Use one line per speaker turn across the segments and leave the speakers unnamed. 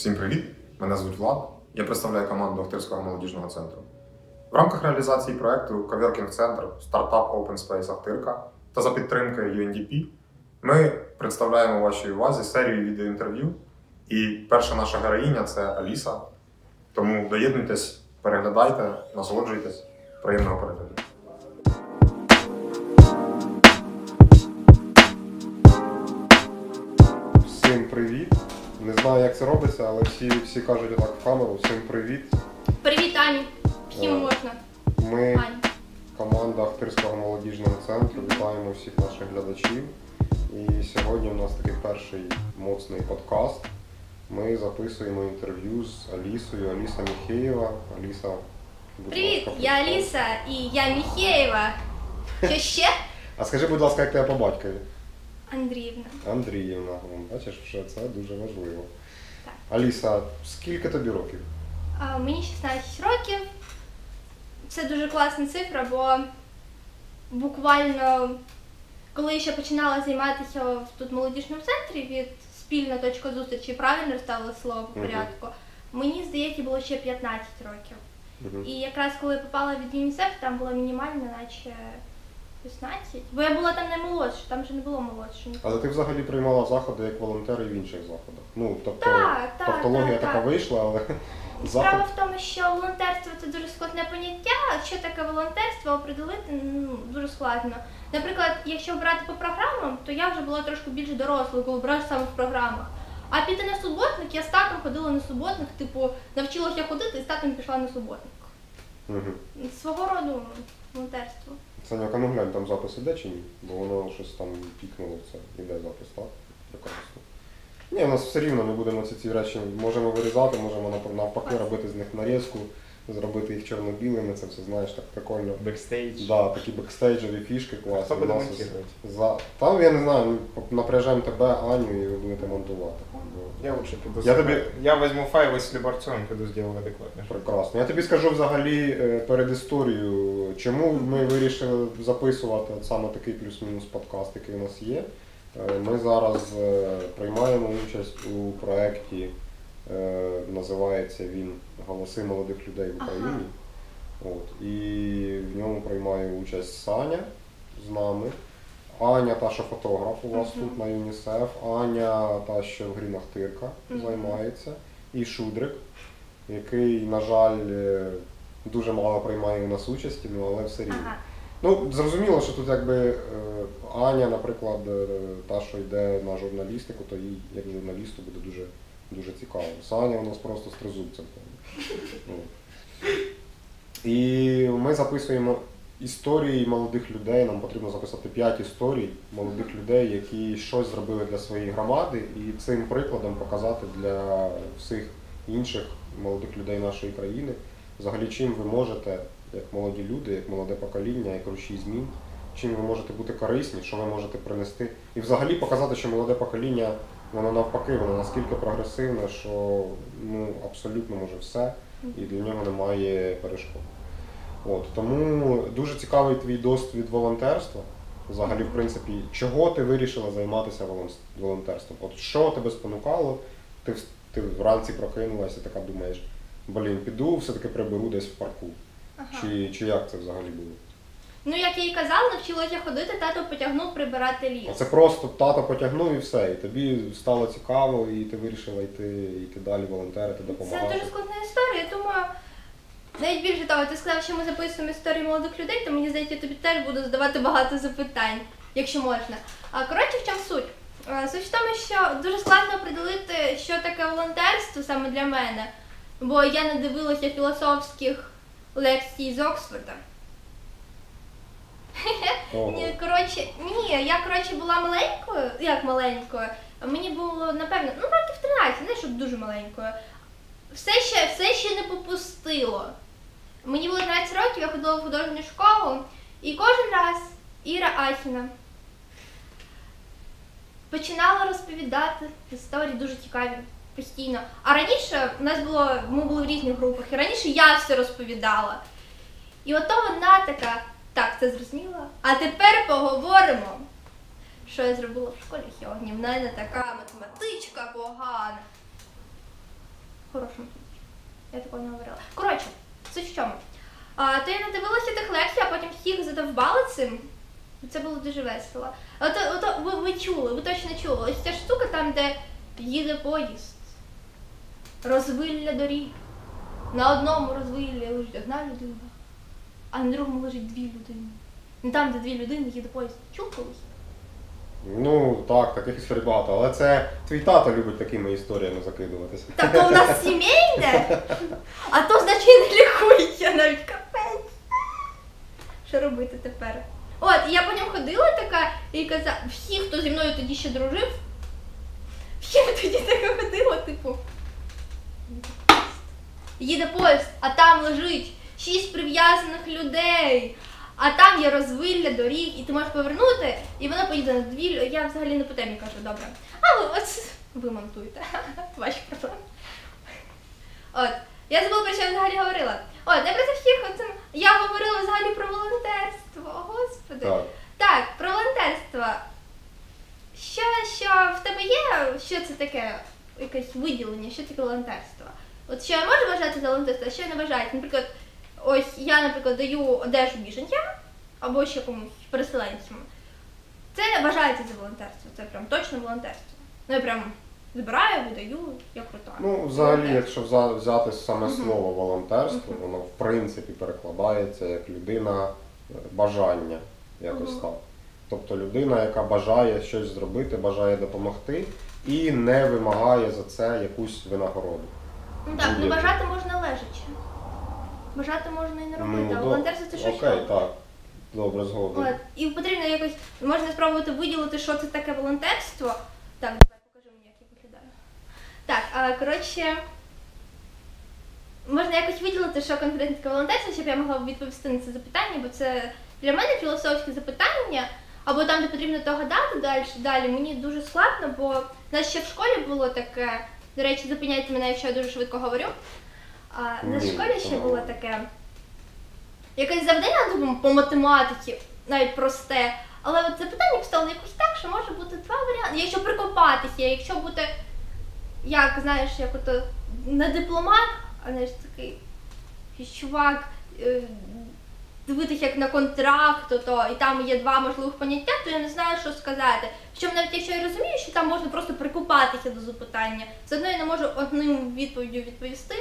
Всім привіт! Мене звуть Влад. Я представляю команду Охтирського молодіжного центру. В рамках реалізації проекту Coworking Центр стартап Open Space Охтирка та за підтримки UNDP ми представляємо вашій увазі серію відеоінтерв'ю. І перша наша героїня це Аліса. Тому доєднуйтесь, переглядайте, насолоджуйтесь. Приємного перегляду.
Знаю, як це робиться, але всі, всі кажуть отак в камеру. Всім привіт.
Привіт, Ані. Всім
Е.
можна.
Ми
Ані.
команда Ахтирського молодіжного центру. Вітаємо всіх наших глядачів. І сьогодні у нас такий перший моцний подкаст. Ми записуємо інтерв'ю з Алісою. Аліса Міхеєва. Аліса, будь
Привіт,
ласка,
я. Аліса і я Міхеєва. Що ще?
А скажи, будь ласка, як тебе по батькові?
Андріївна.
Андріївна. Бачиш, що це дуже важливо.
Так.
Аліса, скільки тобі років?
А, мені 16 років. Це дуже класна цифра, бо буквально коли я ще починала займатися в тут молодіжному центрі від спільна точка зустрічі, правильно ставили слово по
Мгм.
порядку, мені здається, було ще 15 років.
Мгм.
І якраз коли я попала від ЮНІСЕФ, там було мінімально, наче 16. Бо я була там наймолодша, там вже не було молодше.
Але ти взагалі приймала заходи як волонтер і в інших заходах. Ну, тобто,
Так, так,
тавтологія
так,
така
так.
вийшла, але
Справа
заход.
в тому, що волонтерство це дуже складне поняття. Що таке волонтерство, определити ну, дуже складно. Наприклад, якщо брати по програмам, то я вже була трошки більш дорослою, коли брала саме в програмах. А піти на суботник, я з татом ходила на суботник, типу, навчилася ходити і з татом пішла на суботник.
Угу.
Свого роду волонтерство.
Саняка, ну глянь, там запис іде чи ні? Бо воно щось там пікнуло це. Іде запис, так? Прекрасно. Ні, у нас все рівно ми будемо ці, ці речі можемо вирізати, можемо навпаки робити з них нарізку, зробити їх чорно-білими, це все знаєш так прикольно.
Бекстейдж.
Да, такі бекстейджові фішки класні.
Хто буде монтувати?
За... Там я не знаю, напряжемо тебе, Аню, і ви будете монтувати.
Я лучше піду.
Я тобі-
Я возьму файл із Любарцем, піду зроблю адекватніше.
Прекрасно. Я тобі скажу взагалі е, перед історією, чому ми вирішили записувати от саме такий плюс-мінус подкаст, який у нас є. Е, Ми зараз е, приймаємо участь у проєкті, е, називається він Голоси молодих людей в
Ага.
Україні. От. І в ньому приймає участь Саня з нами. Аня, та, що фотограф у вас тут на ЮНІСЕФ, Аня, та, що в Грінах Тирка займається, і Шудрик, який, на жаль, е, дуже мало приймає у нас участі, ну але все рівно.
Ага.
Ну, зрозуміло, що тут якби е, Аня, наприклад, е, та, що йде на журналістику, то їй як журналісту буде дуже, дуже цікаво. Саня у нас просто з тризубцем. І ми записуємо історії молодих людей. Нам потрібно записати 5 історій молодих людей, які щось зробили для своєї громади, і цим прикладом показати для всіх інших молодих людей нашої країни, взагалі, чим ви можете, як молоді люди, як молоде покоління, як рушій змін, чим ви можете бути корисні, що ви можете принести, і взагалі показати, що молоде покоління, воно навпаки, воно наскільки прогресивне, що ну, абсолютно може все, і для нього немає перешкод. От, тому дуже цікавий твій досвід волонтерства. Взагалі, в принципі, чого ти вирішила займатися волон- волонтерством? От що тебе спонукало? Ти, ти вранці прокинулася, така думаєш, блін, піду, все-таки приберу десь в парку.
Ага.
Чи, чи як це взагалі було?
Ну, як я і казала, навчилася ходити, тато потягнув прибирати ліс.
А Це просто тато потягнув і все, і тобі стало цікаво, і ти вирішила йти, йти далі волонтерити,
Це дуже складна історія, тому навіть більше того, ти сказав, що ми записуємо історії молодих людей, то мені здається, я тобі теж буду задавати багато запитань, якщо можна. А коротше, в чому суть? Е, Суть в тому, що дуже складно определити, що таке волонтерство саме для мене, бо я не дивилася філософських лекцій з Оксфорда.
Ого.
Ні, коротше, ні, я коротше була маленькою, як маленькою. Мені було напевно, ну років 13, не щоб дуже маленькою. Все ще, все ще не попустило. Мені було 13 років, я ходила в художню школу, і кожен раз Іра Ахіна починала розповідати історії дуже цікаві постійно. А раніше у нас було, ми були в різних групах, і раніше я все розповідала. І ото вона така, так, це зрозуміло. А тепер поговоримо. Що я зробила в школі сьогодні? В мене така математичка погана. Я такого не говорила. Коротше, суть в чому. А, то я надивилася тих лекцій, а потім всіх задовбала цим. Це було дуже весело. Ото, ото ви, ви чули, ви точно чули. Ось ця штука там, де їде поїзд. Розвилля доріг. На одному розвиллі лежить одна людина, а на другому лежить дві людини. Не там, де дві людини їде поїзд. Чув колись?
Ну так, таких історій багато, але це твій тато любить такими історіями закидуватися.
Та то у нас сімейне, а то значить не лікується навіть капець. Що робити тепер? От, я по ньому ходила така і казала, всі, хто зі мною тоді ще дружив, всі тоді така ходила, типу. Їде поїзд, а там лежить шість прив'язаних людей. А там є розвилля доріг, і ти можеш повернути, і воно поїде на дві. Я взагалі не по темі кажу, добре. А ви ось ви монтуєте. Ваші проблеми. От. Я забула про що я взагалі говорила. От, я про це всіх. Я говорила взагалі про волонтерство. О, Господи.
Так.
Так, про волонтерство. Що, що в тебе є? Що це таке? Якесь виділення, що таке волонтерство? От що я можу вважати за волонтерство, а що я не вважаю. Наприклад, ось я, наприклад, даю одежу біженцям або ще комусь переселенцям. Це вважається за волонтерство. Це прям точно волонтерство. Ну я прям збираю, видаю, я крута.
Ну, взагалі, якщо взяти саме
Мгм.
слово волонтерство,
Мгм.
воно в принципі перекладається як людина е, бажання, якось
Мгм.
так. Тобто людина, яка бажає щось зробити, бажає допомогти і не вимагає за це якусь винагороду.
Ну так, ну бажати можна лежачи. Бажати можна і не робити, а
до-
волонтерство це щось.
Ну, Окей,
нове.
так. Добре, згоден.
От. І потрібно якось, можна спробувати виділити, що це таке волонтерство. Так, давай покажи мені, як я виглядаю. Так, а, коротше, можна якось виділити, що конкретно таке волонтерство, щоб я могла відповісти на це запитання, бо це для мене філософське запитання, або там, де потрібно то гадати далі, далі мені дуже складно, бо в нас ще в школі було таке, до речі, зупиняйте мене, якщо я дуже швидко говорю. А, в
Ні,
школі ще було таке якесь завдання ну, по математиці, навіть просте. Але от запитання поставили якось так, що може бути два варіанти. Якщо прикопатися, якщо бути, як знаєш, як ото не дипломат, а знаєш, такий чувак, е, дивитися як на контракт, то, і там є два можливих поняття, то я не знаю, що сказати. Причому навіть якщо я розумію, що там можна просто прикопатися до запитання, все одно я не можу одним відповіддю відповісти.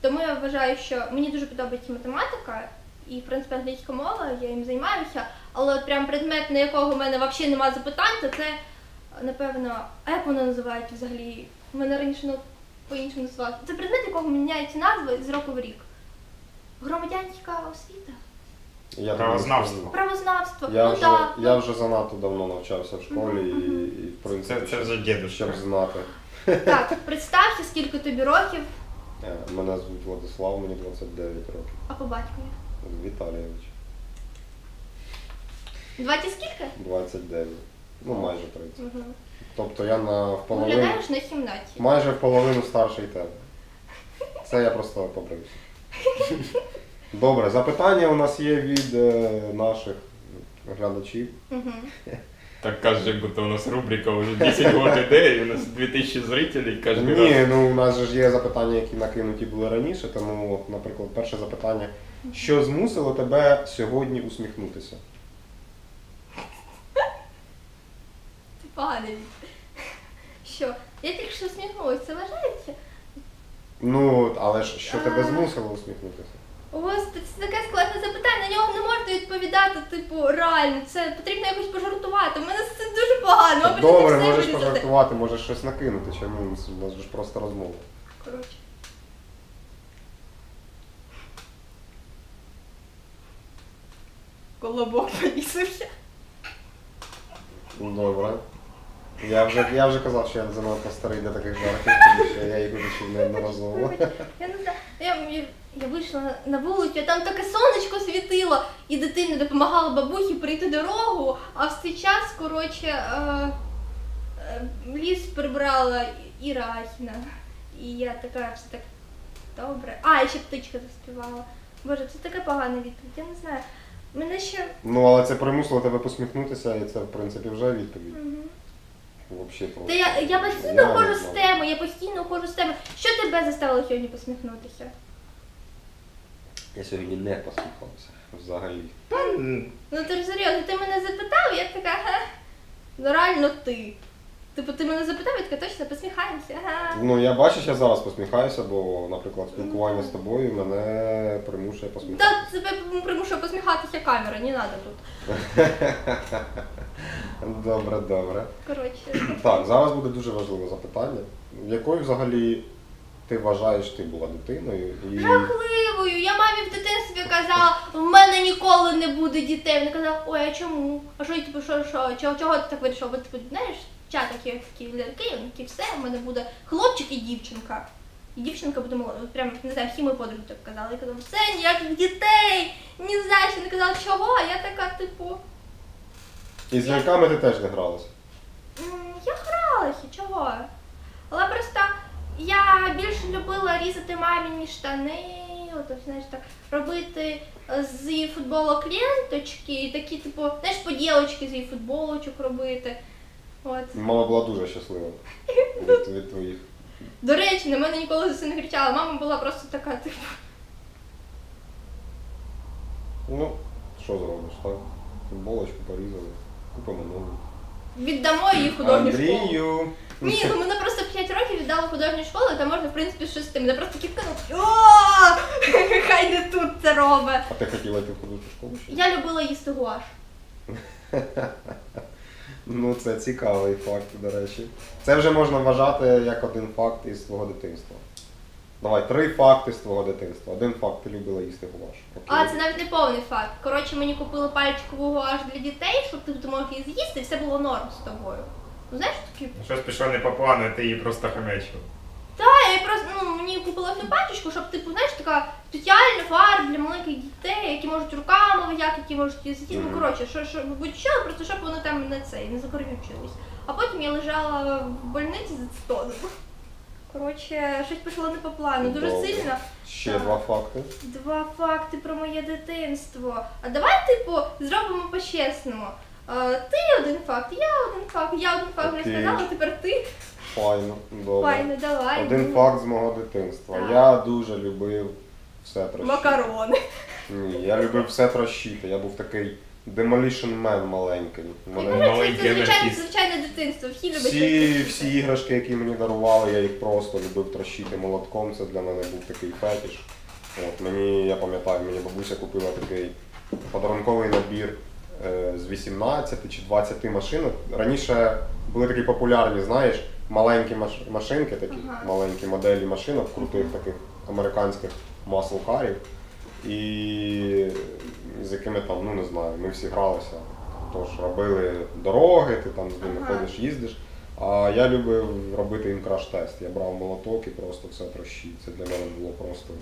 Тому я вважаю, що мені дуже подобається математика і, в принципі, англійська мова, я їм займаюся, але от прям предмет, на якого в мене взагалі немає запитань, то це, напевно, а як воно називається взагалі? У мене раніше ну, по-іншому називалося. Це предмет, якого міняються назви з року в рік. Громадянська освіта,
Я
Правознавство.
правознавство.
Я
ну
вже,
так.
я
ну,
вже занадто давно навчався в школі і, і в принципі,
Це, це
щоб-
вже дідусь.
щоб знати.
Так, представся, скільки тобі років,
Мене звуть Владислав, мені 29 років.
а по батькові.
Віталійович.
20 скільки?
29. Ну, майже 30.
Угу.
Тобто я на в половину,
Виглядаєш на 17.
майже в половину старший тебе. Це я просто побрився. Добре, запитання у нас є від е, наших глядачів.
Угу.
Так кажеш, як будто у нас рубрика вже 10 років іде, і у нас 2000 зрителей кожен раз.
Ні, ну у нас же ж є запитання, які накинуті були раніше, тому, от, наприклад, перше запитання. Що змусило тебе сьогодні усміхнутися?
Ти поганий. Що? Я тільки що усміхнулася, це вважається?
Ну, але ж що тебе змусило усміхнутися?
Господи, це таке складне запитання, на нього не можна відповідати, типу, реально. Це потрібно якось пожартувати. У мене це дуже погано. мабуть,
Добре,
це все
можеш
вирізати.
пожартувати, можеш щось накинути, чому у нас же ж просто розмова.
Коротше. Колобок повісився.
Добре. Я вже, я вже казав, що я занадто старий для таких жартів, тому що я їх вже чув неодноразово.
Я не знаю. Я, я, я вийшла на, вулицю, а там таке сонечко світило, і дитина допомагала бабусі прийти дорогу, а в цей час, коротше, е, е, ліс прибрала Іра Ахіна. І я така все так добре. А, і ще птичка заспівала. Боже, це така погана відповідь, я не знаю. Мене ще.
Ну, але це примусило тебе посміхнутися, і це, в принципі, вже відповідь.
Мгм.
Вообще.
Та я, я постійно
Я не
ходжу з
знаю.
теми, я постійно ходжу з теми. Що тебе заставило сьогодні посміхнутися?
Я сьогодні не посміхався. Взагалі.
Ну ти ж серйозно, ти мене запитав, я така, га. Ну реально ти. Типу, ти мене запитав, я така точно посміхаємося. Ага.
Ну я бачиш, я зараз посміхаюся, бо, наприклад, спілкування з тобою мене примушує посміхатися.
Та тебе примушує посміхатися камера, не треба тут.
Добре, добре.
Коротше.
Так, зараз буде дуже важливе запитання. Якою взагалі ти вважаєш ти була дитиною? І
Жахливою. Я мамі в дитинстві казала, в мене ніколи не буде дітей. Вона казала, ой, а чому? А що, типу, що, що, чого, чого ти так вирішив? Бо типу, знаєш, чат такі, такі ляльки, такі все, у мене буде хлопчик і дівчинка. І дівчинка буде молода. Прям не знаю, всі мої подруги так казали. Я казала, все, ніяких дітей, ні за що. Не казала, чого, а я така, типу.
І з ляльками ти теж не гралася.
М, Я гралася, чого? Але просто я більше любила різати маміні штани, от, знаєш, так, робити е, з її футболок ленточки, і такі, типу, знаєш, поділочки з її футболочок робити. От.
Мама була дуже щаслива від, від твоїх.
До речі, на мене ніколи за це не кричала. Мама була просто така, типу.
Ну, що зробиш, так? Футболочку порізали, купимо нову.
Віддамо її художню школу.
Андрію!
Ні, ну мене просто 5 років віддали в художню школу, там можна, в принципі, з 6. Мене просто кіпкнули. О, хай не тут це робить.
А ти хотіла йти в художню школу ще?
Я любила їсти гуаш.
Ну, це цікавий факт, до речі. Це вже можна вважати як один факт із твого дитинства. Давай, три факти з твого дитинства. Один факт ти любила їсти гуаш.
А, це навіть не повний факт. Коротше, мені купили пальчикову гуаш для дітей, щоб ти мог її з'їсти, і все було норм з тобою. Ну знаєш, такі.
Щось пішло не по плану, ти її просто хамечив.
Та, я просто ну, мені купила цю пачечку, щоб типу, знаєш, така спеціальна фарба для маленьких дітей, які можуть руками вияти, які можуть її з'їсти. Ну коротше, що, що будь-що, просто щоб вони там не цей, не закорючились. А потім я лежала в больниці з ацетозом. Коротше, щось пішло не по плану. Дуже
Добре.
сильно.
Ще
Так.
два факти.
Два факти про моє дитинство. А давай, типу, зробимо по-чесному. Ти один факт, я один факт, я один факт
Окей.
сказала, тепер ти.
Файно, добре.
Файно, давай.
Один
ну.
факт з мого дитинства.
Так.
Я дуже любив все трощити.
Макарони.
Ні, я любив все трощити. Я був такий demolition man маленький.
Ну,
мене
це,
маленький
це звичайне,
анархіст.
звичайне дитинство. Всі люблять
всі,
таке.
всі іграшки, які мені дарували, я їх просто любив трощити молотком. Це для мене був такий фетиш. От, мені, я пам'ятаю, мені бабуся купила такий подарунковий набір з 18 чи 20 машинок. Раніше були такі популярні, знаєш, маленькі маш- машинки, такі
Ага.
маленькі моделі машинок, крутих таких американських маслкарів. І з якими там, ну не знаю, ми всі гралися. Тож робили дороги, ти там з ними
Ага.
ходиш, їздиш. А я любив робити їм краш-тест. Я брав молоток і просто все трощив. Це для мене було просто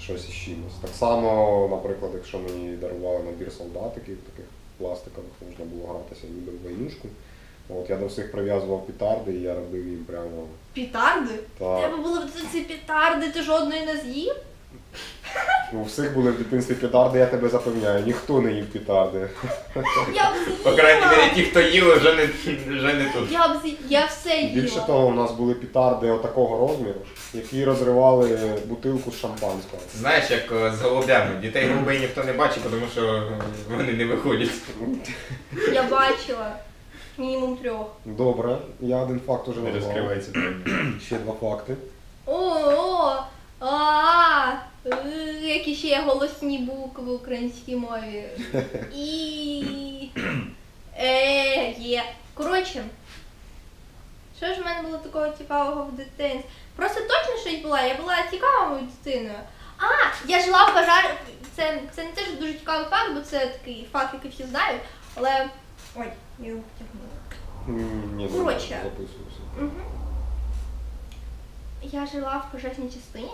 щось із чимось. Так само, наприклад, якщо мені дарували набір солдатиків, таких пластикових, можна було гратися ніби в войнушку. От я до всіх прив'язував пітарди і я робив їм прямо
Пітарди?
так.
Треба було б ці пітарди, ти жодної не з'їв?
У всіх були в дитинстві петарди, я тебе запевняю, ніхто не їв петарди.
Я б з'їла.
По крайній мірі, ті, хто їли, вже не, вже не тут.
Я б з'їла. Я все їла.
Більше того, у нас були петарди отакого розміру, які розривали бутилку з шампанського.
Знаєш, як е, з голубями. Дітей голубей ніхто не бачить, тому що е, вони не виходять.
Я бачила. Мінімум трьох.
Добре, я один факт уже
Не
назвав.
розкривається.
Ще два факти.
О, о, а, е, які ще є голосні букви в українській мові. І. Е, є. Коротше, що ж в мене було такого цікавого в дитинстві? Просто точно щось була, я була цікавою дитиною. А, я жила в пожарі. Це, це не теж дуже цікавий факт, бо це такий факт, який всі знають, але. Ой, я його потягнула. Коротше.
записуюся.
Угу. Я жила в пожежній частині,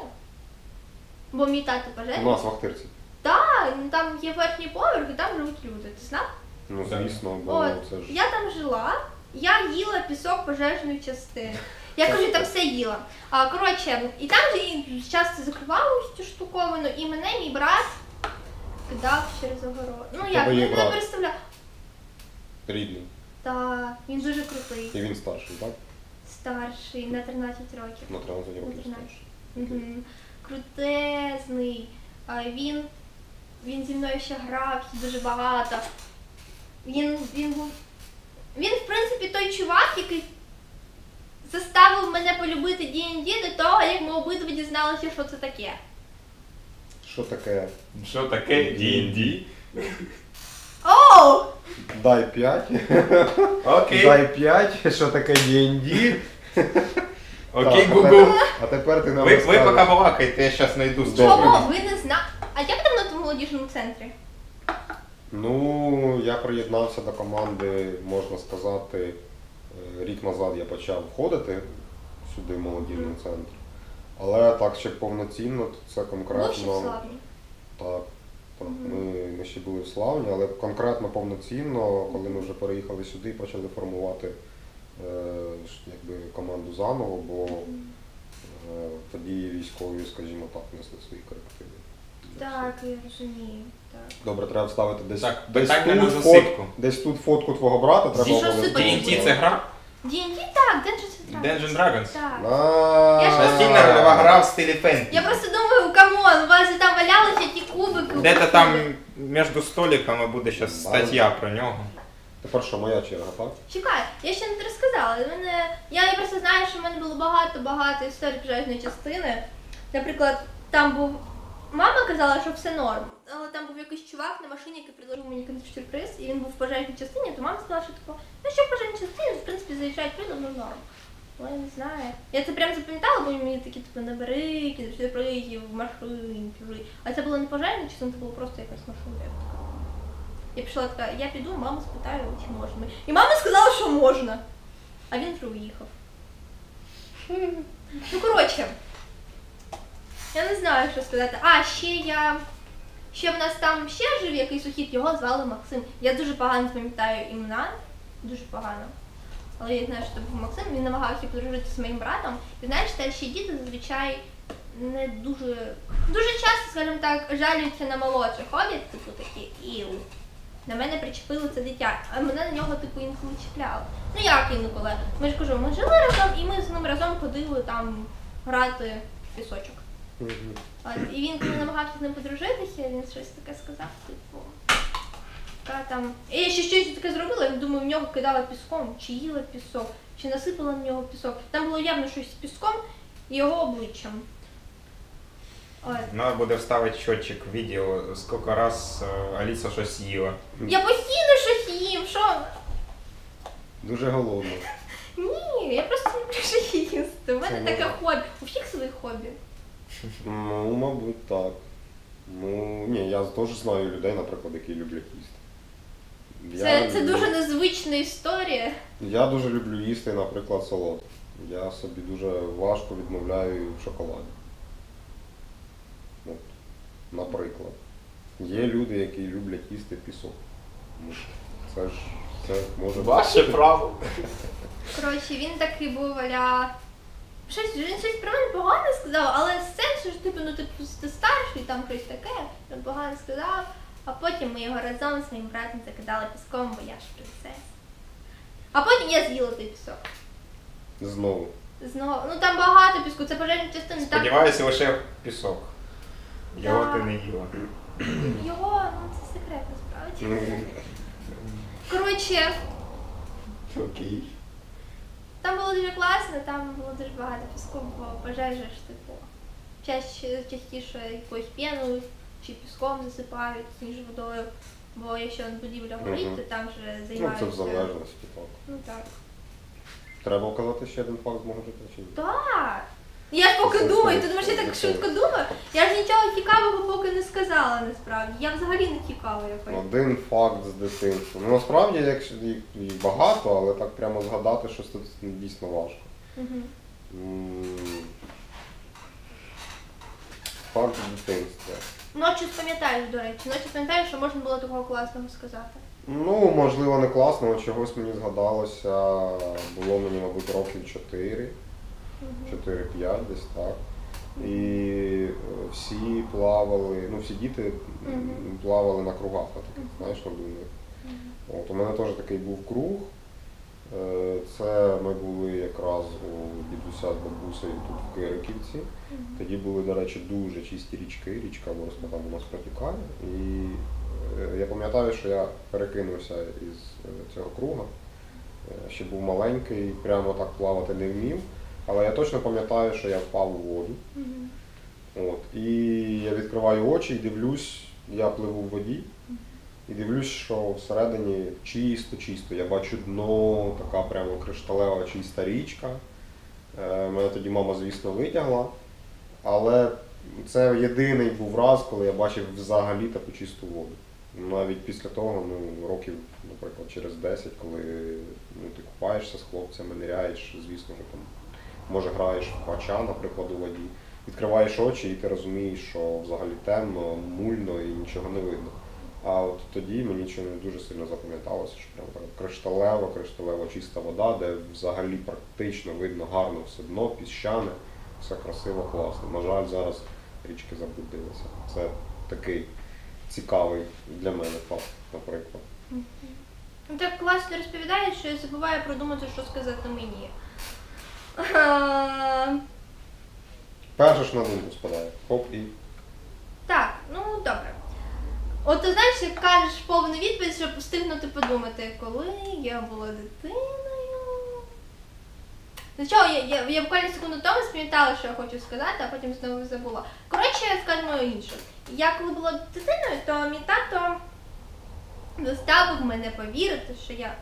бо мій тато
У
пожежний.
нас в Ахтирці.
Так, ну там є верхній поверх і там живуть люди. Ти знав?
Ну, звісно, бо
От,
це ж.
я там жила, я їла пісок пожежної частини. Я кажу, там все їла. А, коротше, і там же часто закривали цю штуковину, і мене мій брат кидав через огород. Ну як,
тебе є
ну не
брат?
представляю.
Рідний.
Та він дуже крутий,
І він старший, так?
Старший на 13 років.
На 13 років
На 13.
старший.
Мгм. Крутезний. А він, він зі мною ще грав дуже багато. Він, він був. Він, в принципі, той чувак, який заставив мене полюбити D&D до того, як ми обидва дізналися, що це таке.
Що таке?
Що таке D&D?
Оу!
Дай 5.
Окей.
Дай 5. Що таке D&D?
Окей,
Так,
Google.
А тепер ти нам
Ви, ви
розкажеш.
поки балакайте, я зараз знайду.
Чому? Ви не знаєте? А як давно ти в молодіжному центрі?
Ну, я приєднався до команди, можна сказати, е, рік назад я почав входити сюди в молодіжний центр. Але так ще повноцінно, то це
Був ще в
конкретно.
Славні.
Так. Ми, ми ще були в Славні, але конкретно повноцінно, коли ми вже переїхали сюди і почали формувати якби, команду заново, бо е, тоді військові, скажімо так, несли свої корективи.
Так, я розумію. Так.
Добре, треба вставити десь,
Так,
десь,
на
тут,
засипку.
десь тут фотку твого брата треба
Що
обов'язково.
D&D це гра?
D&D так, Dungeons and Dragons.
Dungeons Dragons?
Так.
А,
Я
гра в стилі фентезі.
Я просто думаю, камон, у вас же там валялися ті кубики.
Де-то там між столиками буде зараз стаття про нього.
Тепер що, моя черга, так?
Чекай, я ще не розказала. Мене... Я, я просто знаю, що в мене було багато-багато історій пожежної частини. Наприклад, там був. Мама казала, що все норм. Але там був якийсь чувак на машині, який предложив мені сюрприз, і він був в пожежній частині, то мама сказала, що типу, ну що в пожежній частині, в принципі, заїжджають люди, ну норм. Але я не знаю. Я це прям запам'ятала, бо мені такі типу набери, кидають сюрпризів, машин, чужі. А це було не пожежна частина, це було просто якась машина. Я пішла така, я піду, маму спитаю, чи можна. І мама сказала, що можна. А він вже. Ну, коротше, я не знаю, що сказати. А, ще я. Ще в нас там ще жив якийсь сухід, його звали Максим. Я дуже погано пам'ятаю імена. Дуже погано. Але я знаю, що це був Максим, він намагався подружити з моїм братом. І знаєш, старші діти зазвичай не дуже. Дуже часто, скажімо так, жалюються на молодших. Ходять, типу такі іу. На мене причепили це дитя, а мене на нього типу інколи чіпляло. Ну як інколи? Ми ж кажу, ми жили разом і ми з ним разом ходили там грати в пісочок. От, і він коли намагався з ним подружитися, він щось таке сказав, типу. Та там. І я ще щось таке зробила, я думаю, в нього кидала піском, чи їла пісок, чи насипала на нього пісок. Там було явно щось з піском і його обличчям.
Надо буде вставити счетчик відео, скільки раз е, Аліса щось їла.
Я постійно щось їм, що?
Дуже голодно.
Ні, я просто люблю щось їсти. У мене
Це
таке
можна.
хобі. У всіх свої хобі.
Ну, мабуть, так. Ну, ні, я теж знаю людей, наприклад, які люблять їсти.
Це,
Я-
це дуже незвична історія.
Я дуже люблю їсти, наприклад, солодке. Я собі дуже важко відмовляю в шоколаді. Наприклад. Є люди, які люблять їсти пісок. Ну, Це ж це може
Ваше право.
Коротше, він такий був аля. Щось, він щось про мене погано сказав, але сенсу ж типу, ну типу ти старший, там щось таке, він погано сказав, а потім ми його разом з своїм братом закидали піском, бо я ж принцеса. А потім я з'їла той пісок.
знову.
Знову, ну там багато піску, це пожежні частини, так
Сподіваюся, лише пісок. Його ти не їла.
його, ну це секрет насправді.
Ну,
Коротше,
Окей.
Там було дуже класно, там було дуже багато піску, бо пожежі ж типу. Чаще, частіше якоюсь піною чи піском засипають, ніж водою. Бо якщо будівля горить, то там вже
Ну,
займаються.
це в залежності, так.
Ну так.
Треба вказати ще один факт з мого життя чи ні?
Так. Я ж поки думаю, ти думаєш, я так швидко думаю. Я ж нічого цікавого поки не сказала насправді. Я взагалі не цікава якось.
Один факт з дитинства. Ну насправді якщо їх їх багато, але так прямо згадати щось тут дійсно важко.
Мгм.
М, Факт з дитинства.
Ночі пам'ятаєш, до речі. Ночі пам'ятаєш, що можна було такого класного сказати.
Ну, можливо, не класно, але чогось мені згадалося. Було мені, мабуть, років 4,
Мгм.
4-5 десь так. І е, всі плавали, ну всі діти плавали на кругах таких, знаєш, на дуйних. От у мене теж такий був круг. Е, це ми були якраз у дідуся з бабусею тут в Кириківці. Тоді були, до речі, дуже чисті річки, річка Морська там у нас протікає. І е, я пам'ятаю, що я перекинувся із цього круга. Ще був маленький, прямо так плавати не вмів. Але я точно пам'ятаю, що я впав у воду.
Мгм.
От. І я відкриваю очі і дивлюсь, я пливу в воді, і дивлюсь, що всередині чисто-чисто. Я бачу дно, така прямо кришталева чиста річка. Е, Мене тоді мама, звісно, витягла. Але це єдиний був раз, коли я бачив взагалі таку чисту воду. Навіть після того, ну, років, наприклад, через 10, коли ну, ти купаєшся з хлопцями, ниряєш, звісно, що там, може граєш в пача, наприклад, у воді, відкриваєш очі і ти розумієш, що взагалі темно, мульно і нічого не видно. А от тоді мені не дуже сильно запам'яталося, що прям така кришталева, кришталева чиста вода, де взагалі практично видно гарно все дно, піщане, все красиво, класно. На жаль, зараз річки забудилися. Це такий цікавий для мене факт, наприклад.
Ну, Так класно розповідаєш, що я забуваю продумати, що сказати мені. Е,
Перше ж на думку спадає. Хоп і.
Так, ну добре. От ти знаєш, як кажеш повну відповідь, щоб встигнути подумати, коли я була дитиною. Ну чого, я, я, я буквально секунду тому спам'ятала, що я хочу сказати, а потім знову забула. Коротше, скажемо інше. Я коли була дитиною, то мій тато заставив мене повірити, що я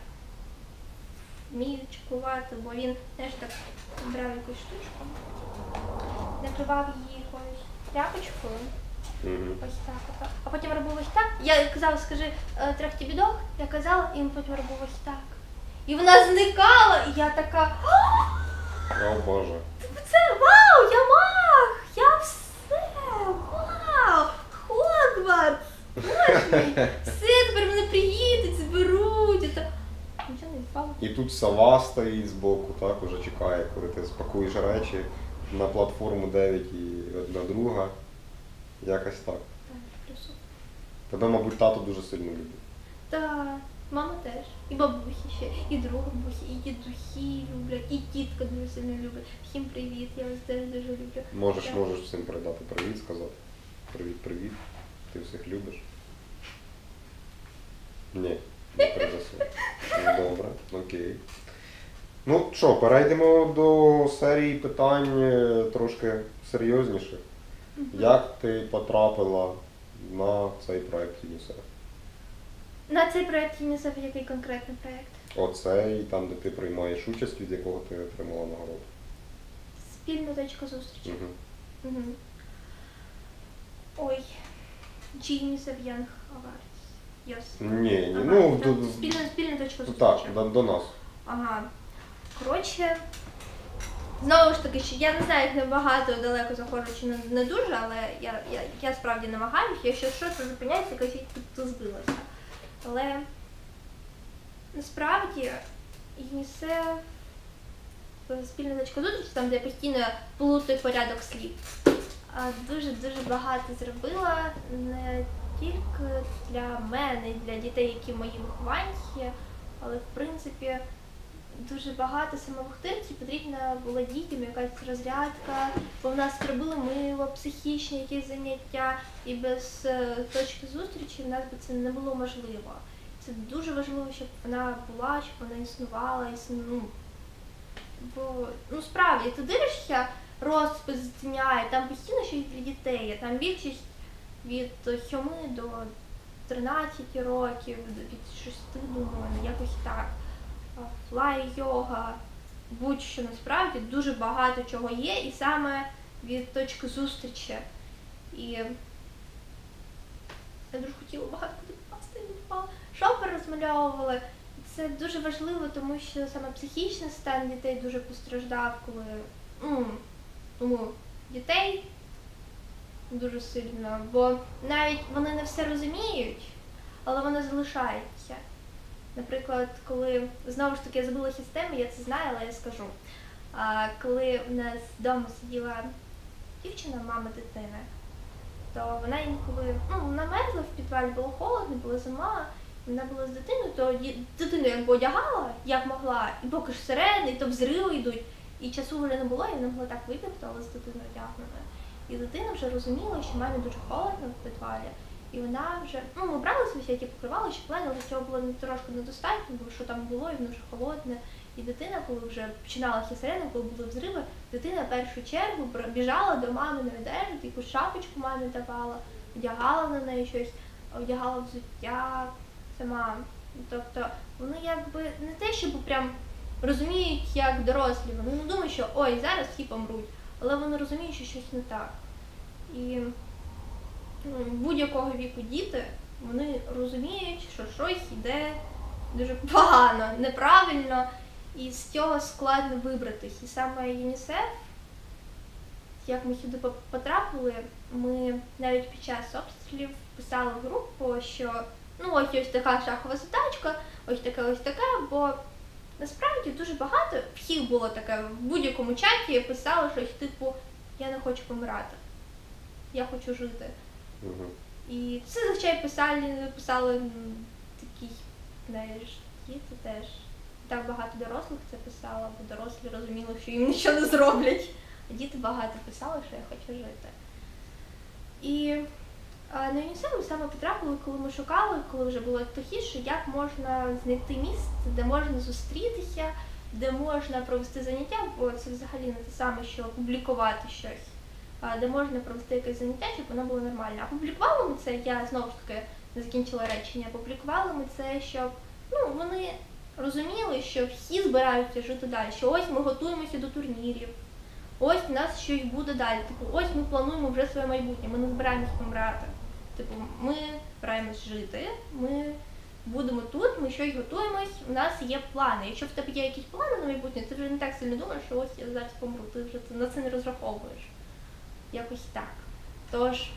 вмію чекувати, бо він теж так брав якусь штучку, накривав її якоюсь тряпочкою.
Угу.
Ось так, отак. А потім робив ось так. Я казала, скажи е, трохи бідок, я казала, і він потім робив ось так. І вона зникала, і я така,
О Боже.
це вау, я мах! Я все! Вау! Хогвартс! Боже мій! Все, тепер мене приїдуть, зберуть. та- Нічого не впало.
І тут сова стоїть збоку, так, уже чекає, коли ти спакуєш речі на платформу 9 і одна друга. Якось так.
Так.
Тебе, мабуть, тато дуже сильно любить.
Та мама теж. І бабусі ще, і друга бабусі, і дідусі люблять, і тітка дуже сильно любить. Всім привіт, я вас теж дуже люблю.
Можеш,
Так.
можеш всім передати привіт, сказати. Привіт, привіт. Ти всіх любиш. Ні, не. Ну, Добре, окей. Ну що, перейдемо до серії питань е, трошки серйозніших. Як ти потрапила на цей проект ЮНІСЕФ?
На цей проєкт ЮНІСЕФ який конкретний проєкт?
Оцей, там, де ти приймаєш участь, від якого ти отримала нагороду.
Спільна точка зустрічі.
Угу.
Угу. Ой. Чи ЮНІСЕФ Young Awards? Yes.
Ні, ні,
Ага,
ну
так,
до,
спільна, спільна точка зустрічі.
так, до, до нас.
Ага. Коротше, знову ж таки, що я не знаю, як небагато далеко заходжу чи не, не дуже, але я, я, я справді намагаюся. Якщо що, то зупиняйся, кажіть, тут то збилося. Але насправді ЮНІСЕФ е, спільна точка зустрічі, там де я постійно плутаю порядок слів. а, Дуже-дуже багато зробила не тільки для мене, для дітей, які мої вихованці, але в принципі дуже багато саме в Охтирці потрібна була дітям якась розрядка, бо в нас робили мило, психічні якісь заняття, і без е, точки зустрічі в нас би це не було можливо. Це дуже важливо, щоб вона була, щоб вона існувала, існу... ну, Бо ну справді ти дивишся розпис дня, і там постійно щось для дітей, а там більшість від 7 до 13 років, від 6, думаю, якось так. Флай йога, будь-що насправді дуже багато чого є, і саме від точки зустрічі. І я дуже хотіла багато куди попасти, не попала. Шопер розмальовували. Це дуже важливо, тому що саме психічний стан дітей дуже постраждав, коли ну, тому дітей дуже сильно, бо навіть вони не все розуміють, але вони залишаються. Наприклад, коли знову ж таки я забула систему, я це знаю, але я скажу. А, коли в нас вдома сиділа дівчина, мама дитини, то вона інколи ну, вона мерзла в підвалі, було холодно, була зима, вона була з дитиною, то дитину якби одягала, як могла, і поки ж сирени, і то взриви йдуть. І часу вже не було, і вона могла так вибігти, але з дитиною одягненою. І дитина вже розуміла, що мамі дуже холодно в підвалі. І вона вже, ну, ми брали собі всякі покривали, плени, але цього було трошки недостатньо, бо що там було, і воно вже холодне. І дитина, коли вже починалася сирена, коли були взриви, дитина в першу чергу біжала до маминої одежі, якусь шапочку мамі давала, одягала на неї щось, одягала взуття сама. Тобто вони якби не те, щоб прям розуміють як дорослі, вони не думають, що ой, зараз всі помруть, але вони розуміють, що щось не так. І ну, будь-якого віку діти вони розуміють, що щось йде дуже погано, неправильно, і з цього складно вибратись. І саме ЮНІСЕФ, як ми сюди по- потрапили, ми навіть під час обстрілів писали в групу, що ну ось ось така шахова задачка, ось таке, ось таке, бо насправді дуже багато всіх було таке в будь-якому чаті писали щось типу Я не хочу помирати, я хочу жити.
Мгм.
І це зазвичай писали, писали такі, знаєш, діти теж. Так багато дорослих це писало, бо дорослі розуміли, що їм нічого не зроблять. А діти багато писали, що я хочу жити. І на ЮНІСЕФ ми саме потрапили, коли ми шукали, коли вже було тихіше, як можна знайти місце, де можна зустрітися, де можна провести заняття, бо це взагалі не те саме, що публікувати щось де можна провести якесь заняття, щоб воно було нормально. А публікували ми це, я знову ж таки не закінчила речення. Публікували ми це, щоб ну, вони розуміли, що всі збираються жити далі. Що ось ми готуємося до турнірів, ось у нас щось буде далі. Типу, ось ми плануємо вже своє майбутнє, ми не збираємось помирати. Типу, ми збираємось жити, ми будемо тут, ми щось готуємось, у нас є плани. Якщо в тебе є якісь плани на майбутнє, ти вже не так сильно думаєш, що ось я зараз помру, ти вже на це не розраховуєш якось так. Тож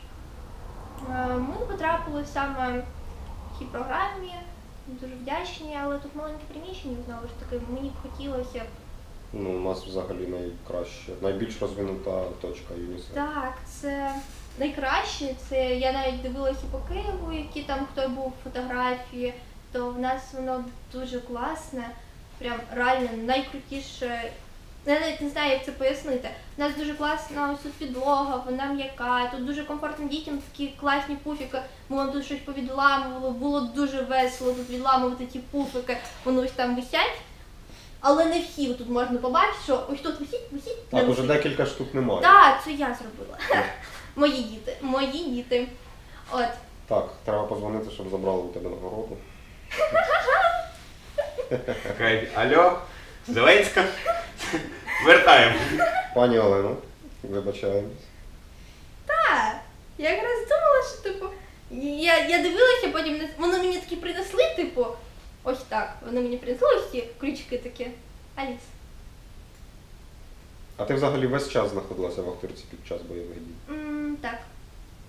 е, ми потрапили саме в цій програмі, дуже вдячні, але тут маленьке приміщення, знову ж таки, мені б хотілося.
Ну, у нас взагалі найкраще, найбільш розвинута точка ЮНІСЕФ.
Так, це найкраще. Це я навіть дивилася по Києву, які там хто був фотографії, то в нас воно дуже класне, прям реально найкрутіше. Я навіть не знаю, як це пояснити. У нас дуже класна ось тут підлога, вона м'яка, тут дуже комфортно дітям такі класні пуфіки. Ми вам тут щось повідламували, було дуже весело тут відламувати ті пуфики, вони ось там висять. Але не всі тут можна побачити, що ось тут висить. не
Так, уже
висить.
декілька штук немає.
Так, це я зробила. Мої діти, мої діти. От.
Так, треба позвонити, щоб забрали у тебе нагороду.
Кажуть, алло, Зеленська, вертаємо.
Пані Олено, вибачаємось.
Так. Я якраз думала, що типу. Я, я дивилася, потім не- вони мені такі принесли, типу, ось так. Вони мені принесли ось ці ключики такі. Аліс.
А ти взагалі весь час знаходилася в Охтирці під час бойових дій.
М, так.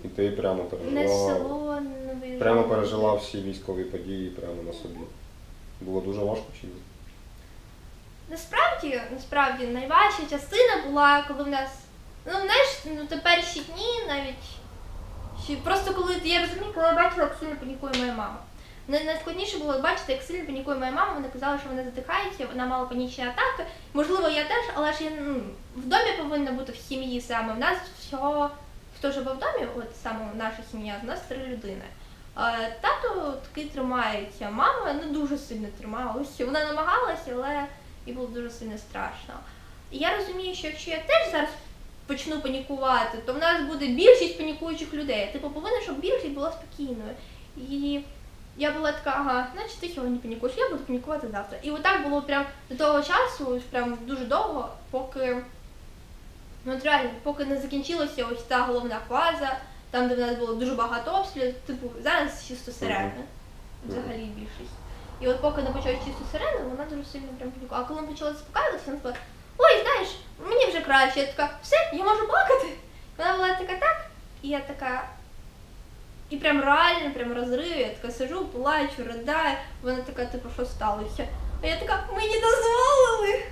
І ти прямо
Не
пережила.
село, не виїжджала.
Прямо пережила всі військові події прямо на собі. Було дуже важко чи ні?
Насправді, насправді, найважча частина була, коли в нас. Ну, знаєш, ну те перші дні навіть. Ще, просто коли я розумію, коли я бачила, як сильно панікує моя мама. Най- Найскладніше було бачити, як сильно панікує моя мама. Вона казала, що вона задихається, вона мала панічні атаки. Можливо, я теж, але ж я ну, в домі повинна бути в сім'ї саме. В нас всього, хто живе в домі, от саме наша сім'я, в нас три людини. Е, Тато такий тримається, мама не дуже сильно трималася. Вона намагалася, але і було дуже сильно страшно. Я розумію, що якщо я теж зараз почну панікувати, то в нас буде більшість панікуючих людей. Типу, повинна, щоб більшість була спокійною. І я була така, ага, значить ти сьогодні панікуєш, я буду панікувати завтра. І отак було прям до того часу, прям дуже довго, поки ну от реально, поки не закінчилася ось та головна фаза, там, де в нас було дуже багато обстрілів, типу, зараз чисто сирени. Взагалі більшість. І от поки не почалась чисто сирени, вона дуже сильно прям панікувала. А коли ми почали заспокаюватися, вона сказала, ой, знаєш, мені вже краще. Я така, все, я можу плакати. Вона була така так, і я така. І прям реально, прям розрив, я така сижу, плачу, ридаю. Вона така, типу, що сталося? А я така, мені дозволили.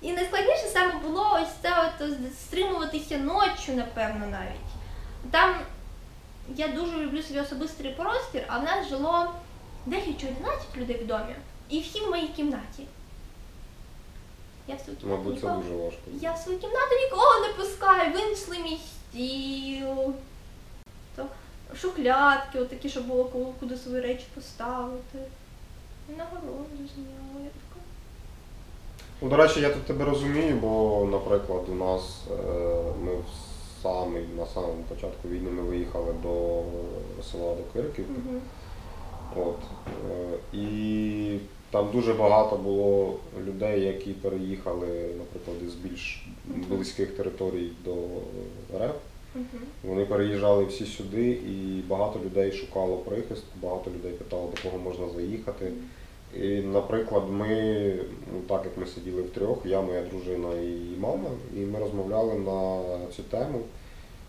І найскладніше саме було ось це от стримуватися ночі, напевно, навіть. Там я дуже люблю свій особистий простір, а в нас жило 10 чи 11 людей в домі. І всі в моїй кімнаті. Я в свою кімнату
Мабуть, це
нікого.
дуже важко.
Я в свою кімнату нікого не пускаю, винесли мій стіл. То шухлядки, отакі, щоб було куди свої речі поставити. Нагороду зняла.
Ну, до речі, я тут тебе розумію, бо, наприклад, у нас е, ми в самий, на самому початку війни ми виїхали до села до Кирків.
Мгм.
От. е, І там дуже багато було людей, які переїхали, наприклад, із більш близьких територій до РФ.
Мгм.
Вони переїжджали всі сюди, і багато людей шукало прихистку, багато людей питало, до кого можна заїхати. І, наприклад, ми, ну, так як ми сиділи втрьох, я, моя дружина і мама, і ми розмовляли на цю тему,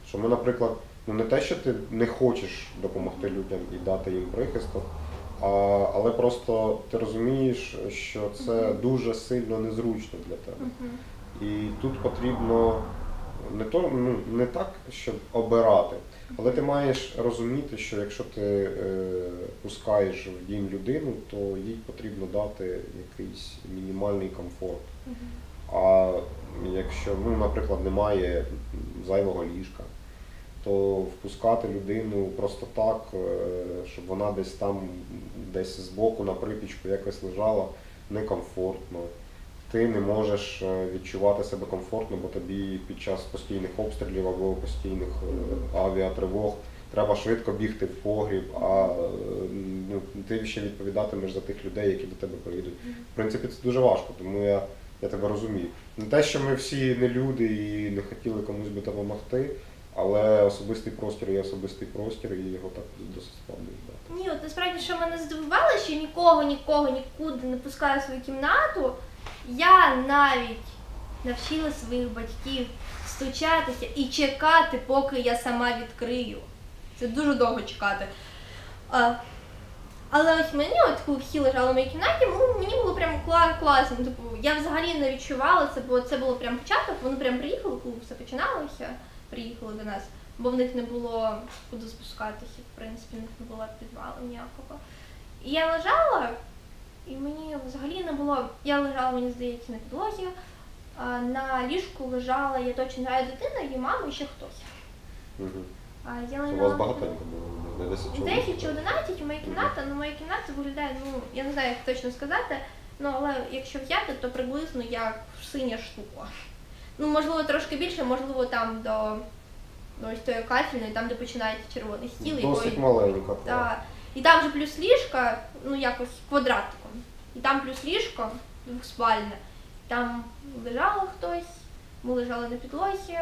що ми, наприклад, ну не те, що ти не хочеш допомогти людям і дати їм прихисток, а, але просто ти розумієш, що це дуже сильно незручно для тебе. І тут потрібно не то, ну не так, щоб обирати, але ти маєш розуміти, що якщо ти е, пускаєш в дім людину, то їй потрібно дати якийсь мінімальний комфорт. А якщо, ну, наприклад, немає зайвого ліжка, то впускати людину просто так, е, щоб вона десь там, десь збоку на припічку якось лежала, некомфортно. Ти не можеш е, відчувати себе комфортно, бо тобі під час постійних обстрілів або постійних е, авіатривог треба швидко бігти в погріб, а е, ну, ти ще відповідатимеш за тих людей, які до тебе приїдуть. В принципі, це дуже важко, тому я, я тебе розумію. Не те, що ми всі не люди і не хотіли комусь би допомогти, але особистий простір є особистий простір, і його так досить складно віддати.
Ні, от насправді, що мене здивувало, що нікого, нікого нікуди не пускаю в свою кімнату. Я навіть навчила своїх батьків стучатися і чекати, поки я сама відкрию. Це дуже довго чекати. А, але ось мені, от коли всі лежали в моїй кімнаті, мені було прям класно. Типу, я взагалі не відчувала це, бо це було прям початок. Вони прям приїхали, коли все починалося, приїхали до нас, бо в них не було куди спускатися, в принципі, в них не було підвалу ніякого. І я лежала, і мені взагалі не було. Я лежала, мені здається, на підлозі. На ліжку лежала, я точно знаю, дитина, її мама і ще хтось.
Угу.
А я
У вас багатенько було, не 10 чоловік.
10 чи 11 у моїй кімнаті, ну моя кімната виглядає, ну я не знаю, як точно сказати. Ну але якщо взяти, то приблизно як синя штука. Ну, можливо, трошки більше, можливо, там до ось тої кафельної, там, де починається червоний стіл,
Досить
якої-
маленька. так.
та, і там же плюс ліжка, ну якось квадратиком. І там плюс ліжко двохспальне. Там лежало хтось, ми лежали на підлозі.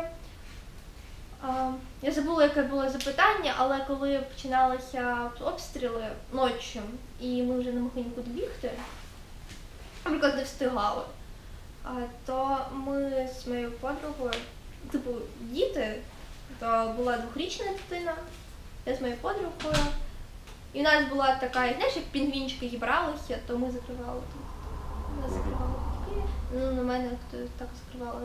Я забула, яке було запитання, але коли починалися обстріли ночі, і ми вже не могли нікуди бігти, наприклад, не встигали, то ми з моєю подругою, типу, діти, то була двохрічна дитина, я з моєю подругою. І в нас була така, знаєш, як пінгвінчики зібралися, то ми закривали тут. Ми закривали батьки. Ну, на мене хто так закривала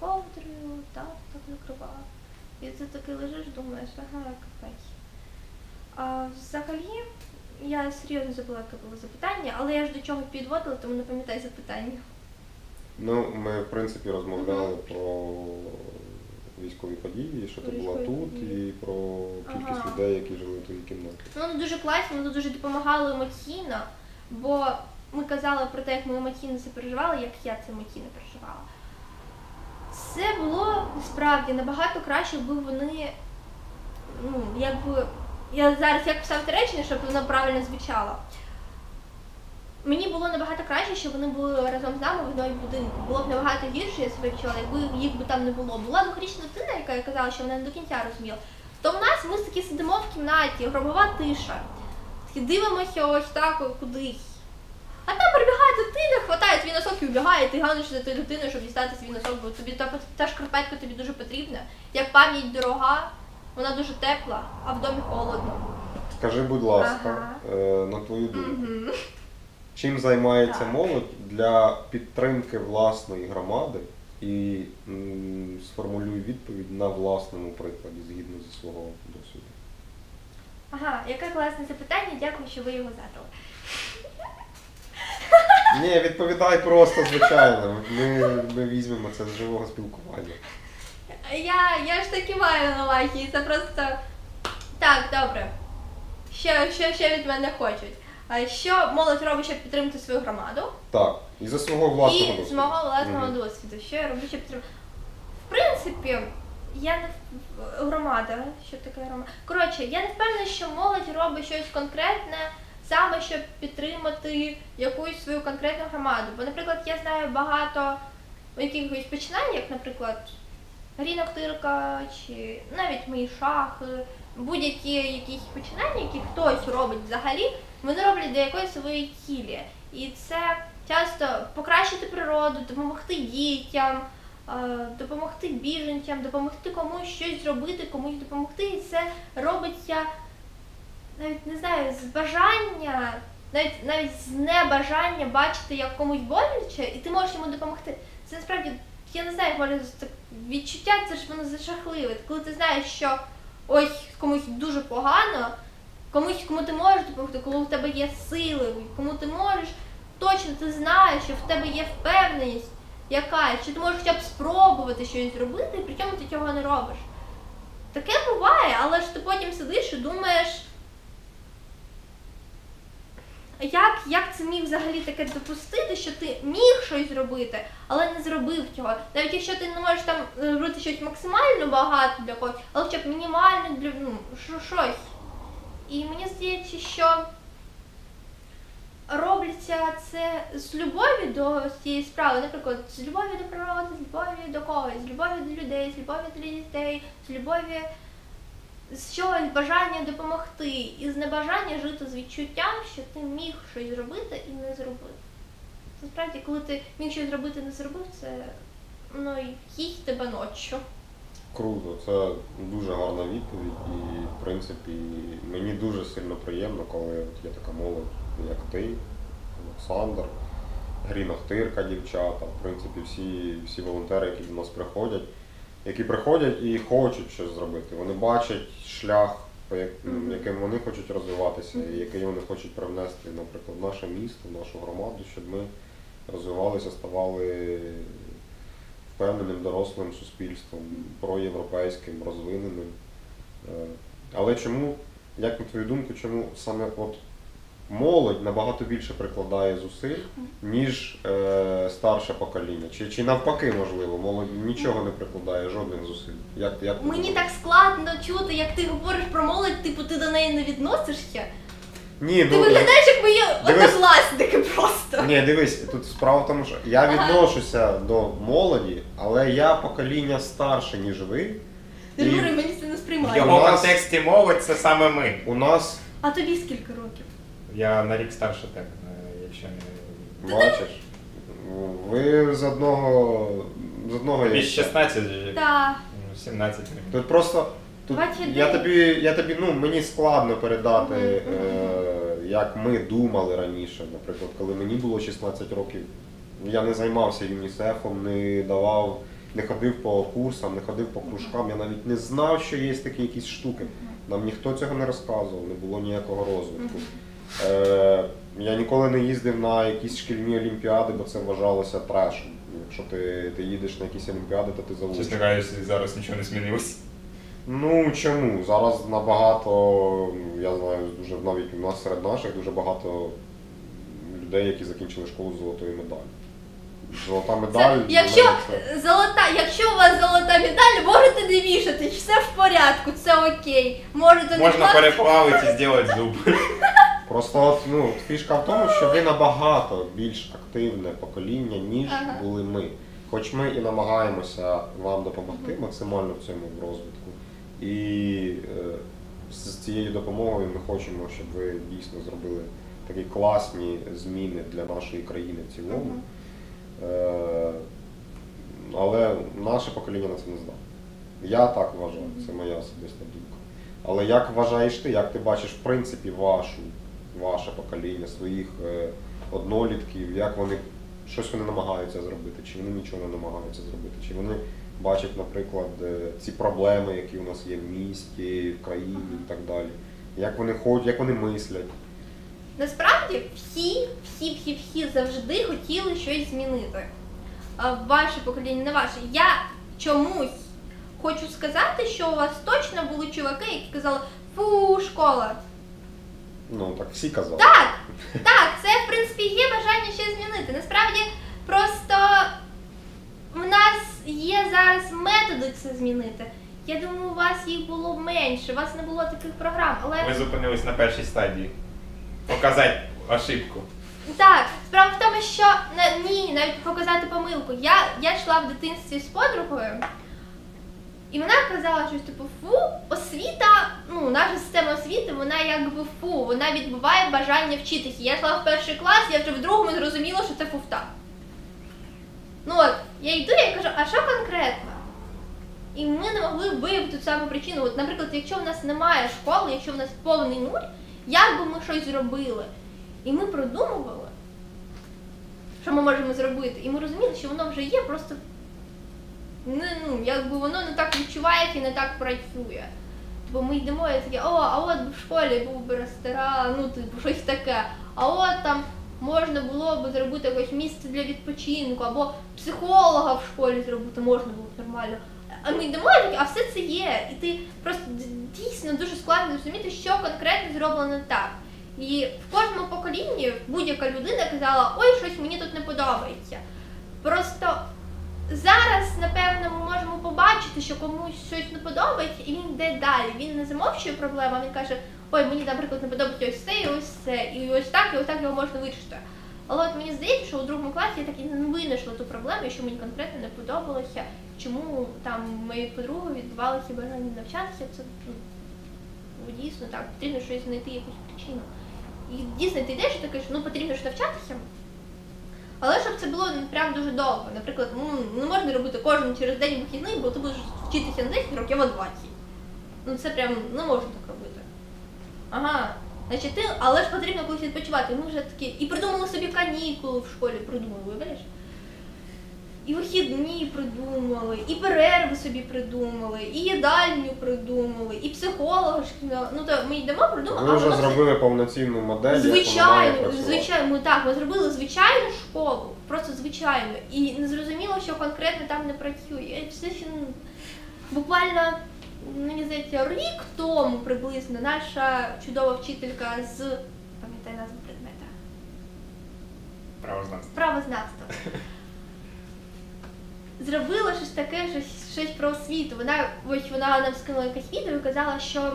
ковдрою, так, так закривала. І ти таки лежиш, думаєш, ага, капець. А взагалі, я серйозно забула, яке було запитання, але я ж до чого підводила, тому не пам'ятаю запитання.
Ну, ми, в принципі, розмовляли про військові події, що ти була тут, і про кількість
Ага.
людей, які жили в твоїй кімнаті.
Ну, вони дуже класні, вони дуже допомагали емоційно, бо ми казали про те, як ми емоційно це переживали, як я це емоційно переживала. Це було насправді набагато краще, якби вони, ну, якби. Я зараз як писати речення, щоб воно правильно звучало. Мені було набагато краще, щоб вони були разом з нами в одному будинку. Було б набагато гірше, я себе відчувала, якби їх би там не було. Була двохрічна дитина, яка казала, що вона не до кінця розуміла. То в нас ми таки сидимо в кімнаті, гробова тиша. Такі дивимося ось так кудись. А там прибігає дитина, хватає твій носок і убігає, і ти ганиш за тою дитиною, щоб дістати свій носок, бо тобі та, та шкарпетка тобі дуже потрібна. Як пам'ять дорога, вона дуже тепла, а в домі холодно.
Скажи, будь ласка,
Ага.
е, на твою думку,
Угу.
Чим займається молодь для підтримки власної громади і м, сформулюй відповідь на власному прикладі згідно зі свого досвіду.
Ага, яке класне запитання, дякую, що ви його задали.
Ні, відповідай просто, звичайно. Ми, ми візьмемо це з живого спілкування.
Я, я ж таки маю на увазі, це просто. Так, добре. Що, що ще від мене хочуть? Що молодь робить, щоб підтримати свою громаду?
Так, і за свого власного
і з
досвіду.
мого власного
Мгм.
досвіду. Що я роблю, щоб підтримати? В принципі, я не в- громада. Що таке громада? Коротше, я не впевнена, що молодь робить щось конкретне саме, щоб підтримати якусь свою конкретну громаду. Бо, наприклад, я знаю багато якихось починань, як, наприклад, Рінок Тирка, чи навіть мої шахи, будь-які якісь починання, які хтось робить взагалі, вони роблять для якоїсь своєї цілі. І це часто покращити природу, допомогти дітям, е, допомогти біженцям, допомогти комусь щось зробити, комусь допомогти. І це робиться навіть не знаю, з бажання, навіть навіть з небажання бачити, як комусь боляче, і ти можеш йому допомогти. Це насправді, я не знаю, як може так відчуття, це ж воно зашахливе. Коли ти знаєш, що ось комусь дуже погано, комусь, кому ти можеш допомогти, коли в тебе є сили, кому ти можеш, точно ти знаєш, що в тебе є впевненість якась, що ти можеш хоча б спробувати щось зробити, і при цьому ти цього не робиш. Таке буває, але ж ти потім сидиш і думаєш, як, як це міг взагалі таке допустити, що ти міг щось зробити, але не зробив цього. Навіть якщо ти не можеш там робити щось максимально багато для когось, але хоча б мінімально для ну, що- щось. І мені здається, що робляться це з любові до цієї справи, наприклад, з любові до природи, з любові до когось, з любові до людей, з любові до дітей, з любові з чогось бажання допомогти, і з небажання жити з відчуттям, що ти міг щось зробити і не зробив. Насправді, коли ти міг щось зробити і не зробив, це ну їсть тебе ночі.
Круто, це дуже гарна відповідь, і в принципі мені дуже сильно приємно, коли от є така молодь, як ти, Олександр, Гріна Хтирка, дівчата, в принципі, всі, всі волонтери, які до нас приходять, які приходять і хочуть щось зробити. Вони бачать шлях, по як-
Мгм.
яким вони хочуть розвиватися, і який вони хочуть привнести, наприклад, в наше місто, в нашу громаду, щоб ми розвивалися, ставали впевненим дорослим суспільством, проєвропейським, розвиненим. Е, Але чому, як на твою думку, чому саме от молодь набагато більше прикладає зусиль, ніж е, старше покоління? Чи, чи навпаки, можливо, молодь нічого не прикладає, жодних зусиль? Як, як ти
Мені
думаєш?
так складно чути, як ти говориш про молодь, типу ти до неї не відносишся.
Ні,
Ти
ну,
виглядаєш як мої
Дивись.
однокласники просто.
Ні, дивись, тут справа в тому, що я
Ага.
відношуся до молоді, але я покоління старше, ніж ви.
Ти
І-
говори, мені це не
В
сприймає.
його
У
контексті молодь це саме ми.
У нас
А тобі скільки років?
Я на рік старше тебе, е, якщо не.
Бачиш, ви з одного з одного яйця.
16, же,
Так.
ну, 17 років.
Тут просто тут
Бачиш,
я тобі, я тобі, ну мені складно передати, е, як ми думали раніше. Наприклад, коли мені було 16 років, я не займався ЮНІСЕФом, не давав, не ходив по курсам, не ходив по кружкам. Я навіть не знав, що є такі якісь штуки. Нам ніхто цього не розказував, не було ніякого розвитку. Е, я ніколи не їздив на якісь шкільні олімпіади, бо це вважалося трешем. Якщо ти, ти їдеш на якісь олімпіади, то ти
Чесно
залучиш.
кажучи, зараз нічого не змінилось.
Ну чому? Зараз набагато, ну, я знаю, дуже навіть у нас серед наших дуже багато людей, які закінчили школу з золотою медаллю. Золота медаль.
Це,
для
якщо
це-
золота, якщо у вас золота медаль, можете не вішати, все в порядку, це окей. Можете не
Можна
класти.
переплавити і зробити зуб.
Просто от, ну, фішка в тому, що ви набагато більш активне покоління, ніж
Ага.
були ми. Хоч ми і намагаємося вам допомогти максимально в цьому розвитку. І е, з цією допомогою ми хочемо, щоб ви дійсно зробили такі класні зміни для нашої країни в цілому.
Мгм.
Е, але наше покоління на це не здатне. Я так вважаю, це моя особиста думка. Але як вважаєш ти, як ти бачиш в принципі вашу, ваше покоління, своїх е, однолітків, як вони щось вони намагаються зробити, чи вони нічого не намагаються зробити, чи вони бачать, наприклад, е, ці проблеми, які у нас є в місті, в країні і так далі. Як вони ходять, як вони мислять.
Насправді всі, всі, всі, всі завжди хотіли щось змінити. Ваше покоління, не ваше. Я чомусь хочу сказати, що у вас точно були чуваки, які казали фу, школа.
Ну так всі казали.
Так, так, це в принципі є бажання ще змінити. Насправді, просто в нас є зараз методи це змінити. Я думаю, у вас їх було менше, у вас не було таких програм. Але
Ми зупинились на першій стадії. Показати ошибку.
так, справа в тому, що на ні, навіть показати помилку. Я, я йшла в дитинстві з подругою, і вона казала щось типу фу, освіта, ну, наша система освіти, вона якби фу, вона відбуває бажання вчитися. Я йшла в перший клас, я вже в другому зрозуміла, що це фуфта. Ну от, я йду і кажу, а що конкретно? І ми не могли виявити ту саму причину. От, наприклад, якщо в нас немає школи, якщо в нас повний нуль, як би ми щось зробили? І ми продумували, що ми можемо зробити. І ми розуміли, що воно вже є, просто не, ну, якби воно не так відчувається і не так працює. Бо ми йдемо і такі, о, а от в школі був би ресторан, ну типу щось таке. А от там можна було б зробити якесь місце для відпочинку, або психолога в школі зробити можна було б нормально. А ми йдемо а все це є. І ти просто дійсно дуже складно зрозуміти, що конкретно зроблено так. І в кожному поколінні будь-яка людина казала, ой, щось мені тут не подобається. Просто зараз, напевно, ми можемо побачити, що комусь щось не подобається, і він йде далі. Він не замовчує проблему, він каже, ой, мені, наприклад, не подобається ось це і ось це, і ось так, і ось так його можна вирішити. Але от мені здається, що у другому класі я так і не винайшла ту проблему, що мені конкретно не подобалося, чому там моєї подруги відбувалося бажання навчатися. Це ну, дійсно так, потрібно щось знайти якусь причину. І дійсно ти йдеш і ти кажеш, ну потрібно ж навчатися. Але щоб це було ну, прям дуже довго. Наприклад, ну не можна робити кожен через день вихідний, бо ти будеш вчитися на 10 років, а 20. Ну це прям не можна так робити. Ага. Значить, ти, але ж потрібно колись відпочивати. Ми вже такі. І придумали собі канікули в школі, придумали, вибачиш? І вихідні придумали, і перерви собі придумали, і їдальню придумали, і психолога шкільного. Ну то ми йдемо, придумали,
Ви
а
вже
воно все-
зробили повноцінну модель, як вона має
Звичайно,
працювати.
звичайно, ми так, ми зробили звичайну школу, просто звичайну. І не зрозуміло, що конкретно там не працює. Все ще ну, буквально, мені здається, рік тому приблизно наша чудова вчителька з пам'ятаю назву предмета
Правознавство.
правознавства. Зробила щось таке, щось, щось про освіту. Вона ось вона нам скинула якесь відео і казала, що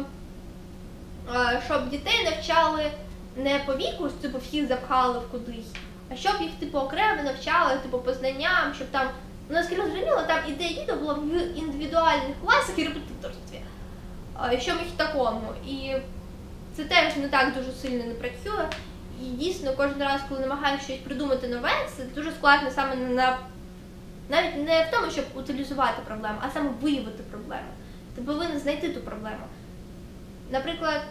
щоб дітей навчали не по віку, типу всіх запхали в кудись, а щоб їх типу окремо навчали, типу по знанням, щоб там. Ну, наскільки зрозуміло, там ідея відео була в індивідуальних класах і репетиторстві. Що їх такому. І це теж не так дуже сильно не працює. І дійсно кожен раз, коли намагаєшся щось придумати нове, це дуже складно саме на навіть не в тому, щоб утилізувати проблему, а саме виявити проблему. Ти повинен знайти ту проблему. Наприклад,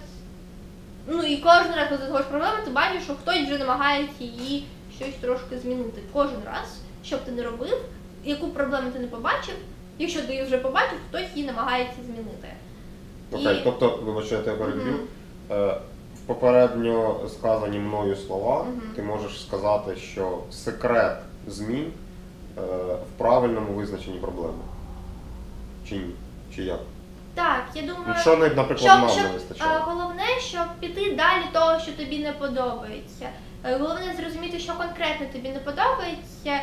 ну і кожен раз, коли ти знаходиш проблему, ти бачиш, що хтось вже намагається її щось трошки змінити. Кожен раз, що б ти не робив, яку проблему ти не побачив, якщо ти її вже побачив, хтось її намагається змінити.
Окей,
І-
тобто, вибачте, я тебе переб'ю. Е, В попередньо сказані мною слова
Мгм.
ти можеш сказати, що секрет змін в правильному визначенні проблеми. Чи ні? Чи як?
Так, я думаю.
Що, не, наприклад,
Щоб,
нам
щоб,
не
а,
вистачає?
головне, щоб піти далі того, що тобі не подобається. Е, Головне зрозуміти, що конкретно тобі не подобається,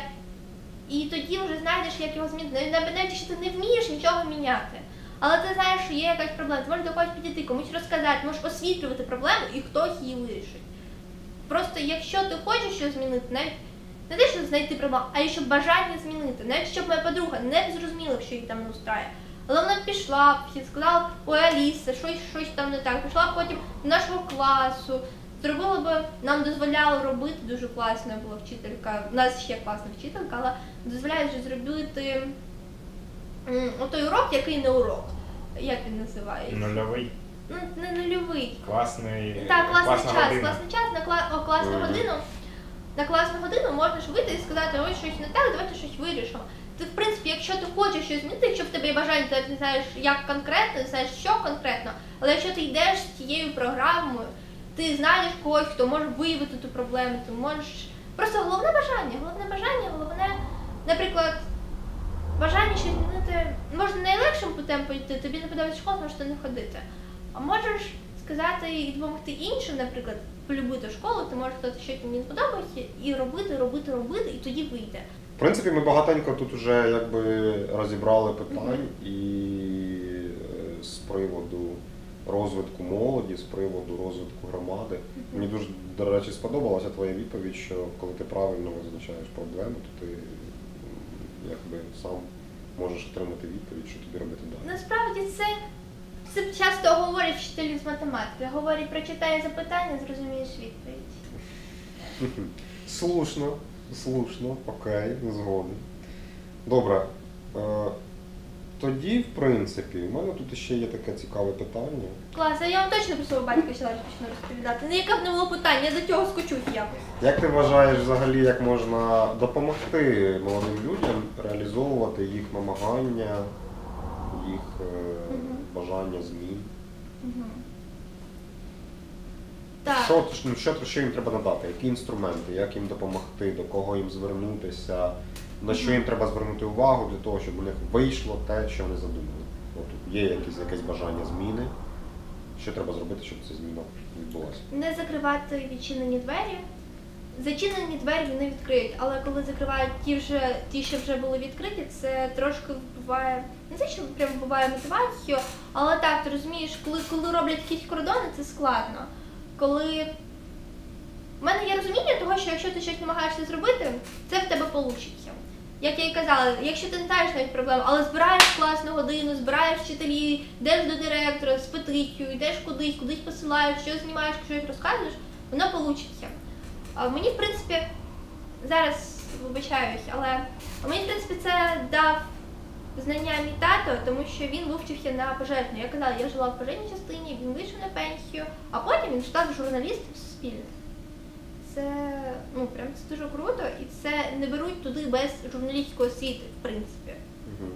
і тоді вже знайдеш, як його змінити. Навіть навіть якщо ти не вмієш нічого міняти. Але ти знаєш, що є якась проблема, ти можеш до когось підійти, комусь розказати, можеш освітлювати проблему і хтось її вирішить. Просто якщо ти хочеш щось змінити, навіть не те, що знайти проблему, а якщо бажання змінити, навіть щоб моя подруга не зрозуміла, що її там не устрає. Але вона пішла сказала, ой, Аліса, щось, щось там не так. Пішла потім до нашого класу, зробила б, нам дозволяли робити, дуже класна була вчителька. У нас ще класна вчителька, але дозволяє вже зробити м, отой урок, який не урок. Як він називається?
Нульовий.
Ну, не нульовий.
Класний.
Так, класний час,
година.
класний час на кла... о, класну годину. На класну годину можна вийти і сказати, ой, щось не так, давайте щось вирішимо. Ти, в принципі, якщо ти хочеш щось змінити, якщо в тебе є бажання, ти знаєш, як конкретно, не знаєш, що конкретно, але якщо ти йдеш з цією програмою ти знаєш когось, хто може виявити ту проблему, ти можеш. Просто головне бажання, головне бажання, головне, наприклад, бажання щось змінити. Можна найлегшим путем пойти, тобі не подобається школа, можеш не ходити. А можеш сказати і допомогти іншим, наприклад, полюбити школу, ти можеш сказати, що тобі не подобається, і робити, робити, робити, і тоді вийде.
В принципі, ми багатенько тут вже якби розібрали питань і е, з приводу розвитку молоді, з приводу розвитку громади. Мені дуже, до речі, сподобалася твоя відповідь, що коли ти правильно визначаєш проблему, то ти якби сам можеш отримати відповідь, що тобі робити далі.
Насправді це, це часто говорять вчителі з математики. Говорять, прочитай запитання, зрозумієш відповідь.
Слушно, слушно, окей, згоден. Добре. Е, тоді, в принципі, у мене тут ще є таке цікаве питання.
Клас, а я вам точно про свого батька ще почну розповідати. Ну яке б не було питання, я до цього скочусь якось.
Як ти вважаєш взагалі, як можна допомогти молодим людям реалізовувати їх намагання, їх е. Бажання змін?
Так.
Що, що, що їм треба надати? Які інструменти, як їм допомогти, до кого їм звернутися, на що їм треба звернути увагу для того, щоб у них вийшло те, що вони задумали? От є якісь, якесь бажання зміни. Що треба зробити, щоб ця зміна відбулася?
Не закривати відчинені двері. Зачинені двері вони відкриють, але коли закривають ті, вже, ті, що вже були відкриті, це трошки вбиває, не те, що прям вбиває мотивацію, але так, ти розумієш, коли, коли роблять якісь кордони, це складно. Коли в мене є розуміння того, що якщо ти щось намагаєшся зробити, це в тебе вийде. Як я і казала, якщо ти не знаєш навіть проблем, але збираєш класну годину, збираєш вчителі, йдеш до директора з петицією, йдеш кудись, кудись посилаєш, щось знімаєш, щось розказуєш, воно вийде. Мені, в принципі, зараз вибачаюсь, але мені, в принципі, це дав знання мій тато, тому що він вивчився на пожежну. Я казала, я жила в пожежній частині, він вийшов на пенсію, а потім він став журналістом в Суспільне. Це ну прям це дуже круто, і це не беруть туди без журналістської освіти, в принципі.
Угу.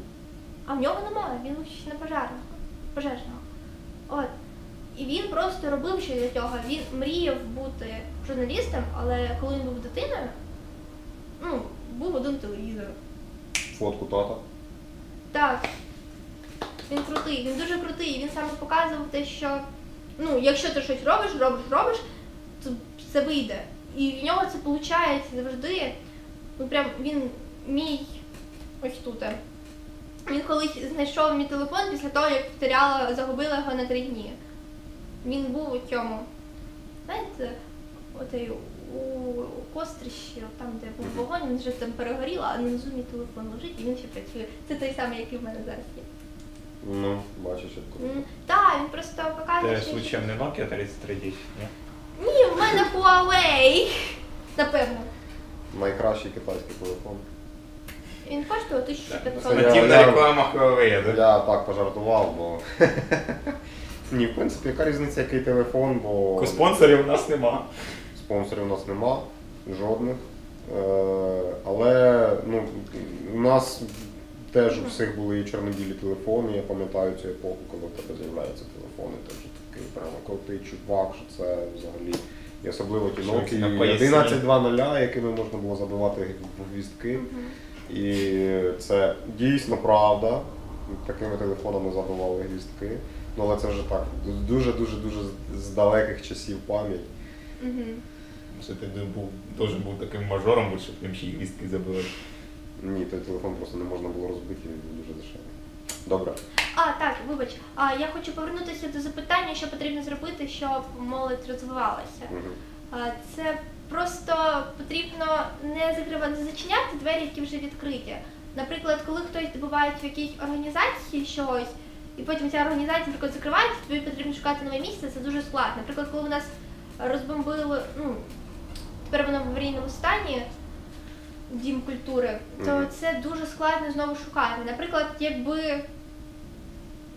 А в нього немає, він учиться на пожежного. пожежного. От. І він просто робив щось для цього. Він мріяв бути журналістом, але коли він був дитиною, ну, був один телевізор.
Фотку тата.
Так. Він крутий, він дуже крутий. Він саме показував те, що ну, якщо ти щось робиш, робиш, робиш, то це вийде. І в нього це виходить завжди. Ну прям він мій ось тут. Він колись знайшов мій телефон після того, як втеряла, загубила його на три дні. Він був у цьому. Знаєте, отей у, у кострищі, там, де був вогонь, він вже там перегорів, а внизу мій телефон лежить і він ще працює. Це той самий, який в мене зараз є.
Ну, бачиш, як круто.
М, Так, він просто показує.
Це
що-
случайно не Nokia 3310, ні?
Ні, в мене Huawei. Напевно.
Найкращий китайський телефон.
Він коштує
Це
1500
я-
Нативна
я-
реклама Huawei, да?
Я так пожартував, бо. Ні, в принципі, яка різниця, який телефон, бо
Спонсорів у нас нема.
спонсорів у нас нема, жодних. Е, Але ну, у нас теж у всіх були і чорно-білі телефони. Я пам'ятаю цю епоху, коли в тебе з'являються телефони. Вже такий прямо крутий чувак, що це взагалі. І особливо ті Nokia
це на поясні?
11.2.0, якими можна було забивати гвіздки. І це дійсно правда. Такими телефонами забивали гвіздки. Ну але це вже так, дуже-дуже дуже з далеких часів пам'ять.
Мгм.
Що ти не був, теж був таким мажором, бо щоб їм ще й гвіздки забивати.
Ні, той телефон просто не можна було розбити, він був дуже дешевий. Добре.
А, так, вибач. А я хочу повернутися до запитання, що потрібно зробити, щоб молодь розвивалася.
Мгм.
А, Це просто потрібно не закривати, не зачиняти двері, які вже відкриті. Наприклад, коли хтось добуває в якійсь організації щось, і потім ця організація наприклад, закривається, тобі потрібно шукати нове місце, це дуже складно. Наприклад, коли у нас розбомбили, ну, тепер воно в аварійному стані, дім культури, то
Мгм.
це дуже складно знову шукати. Наприклад, якби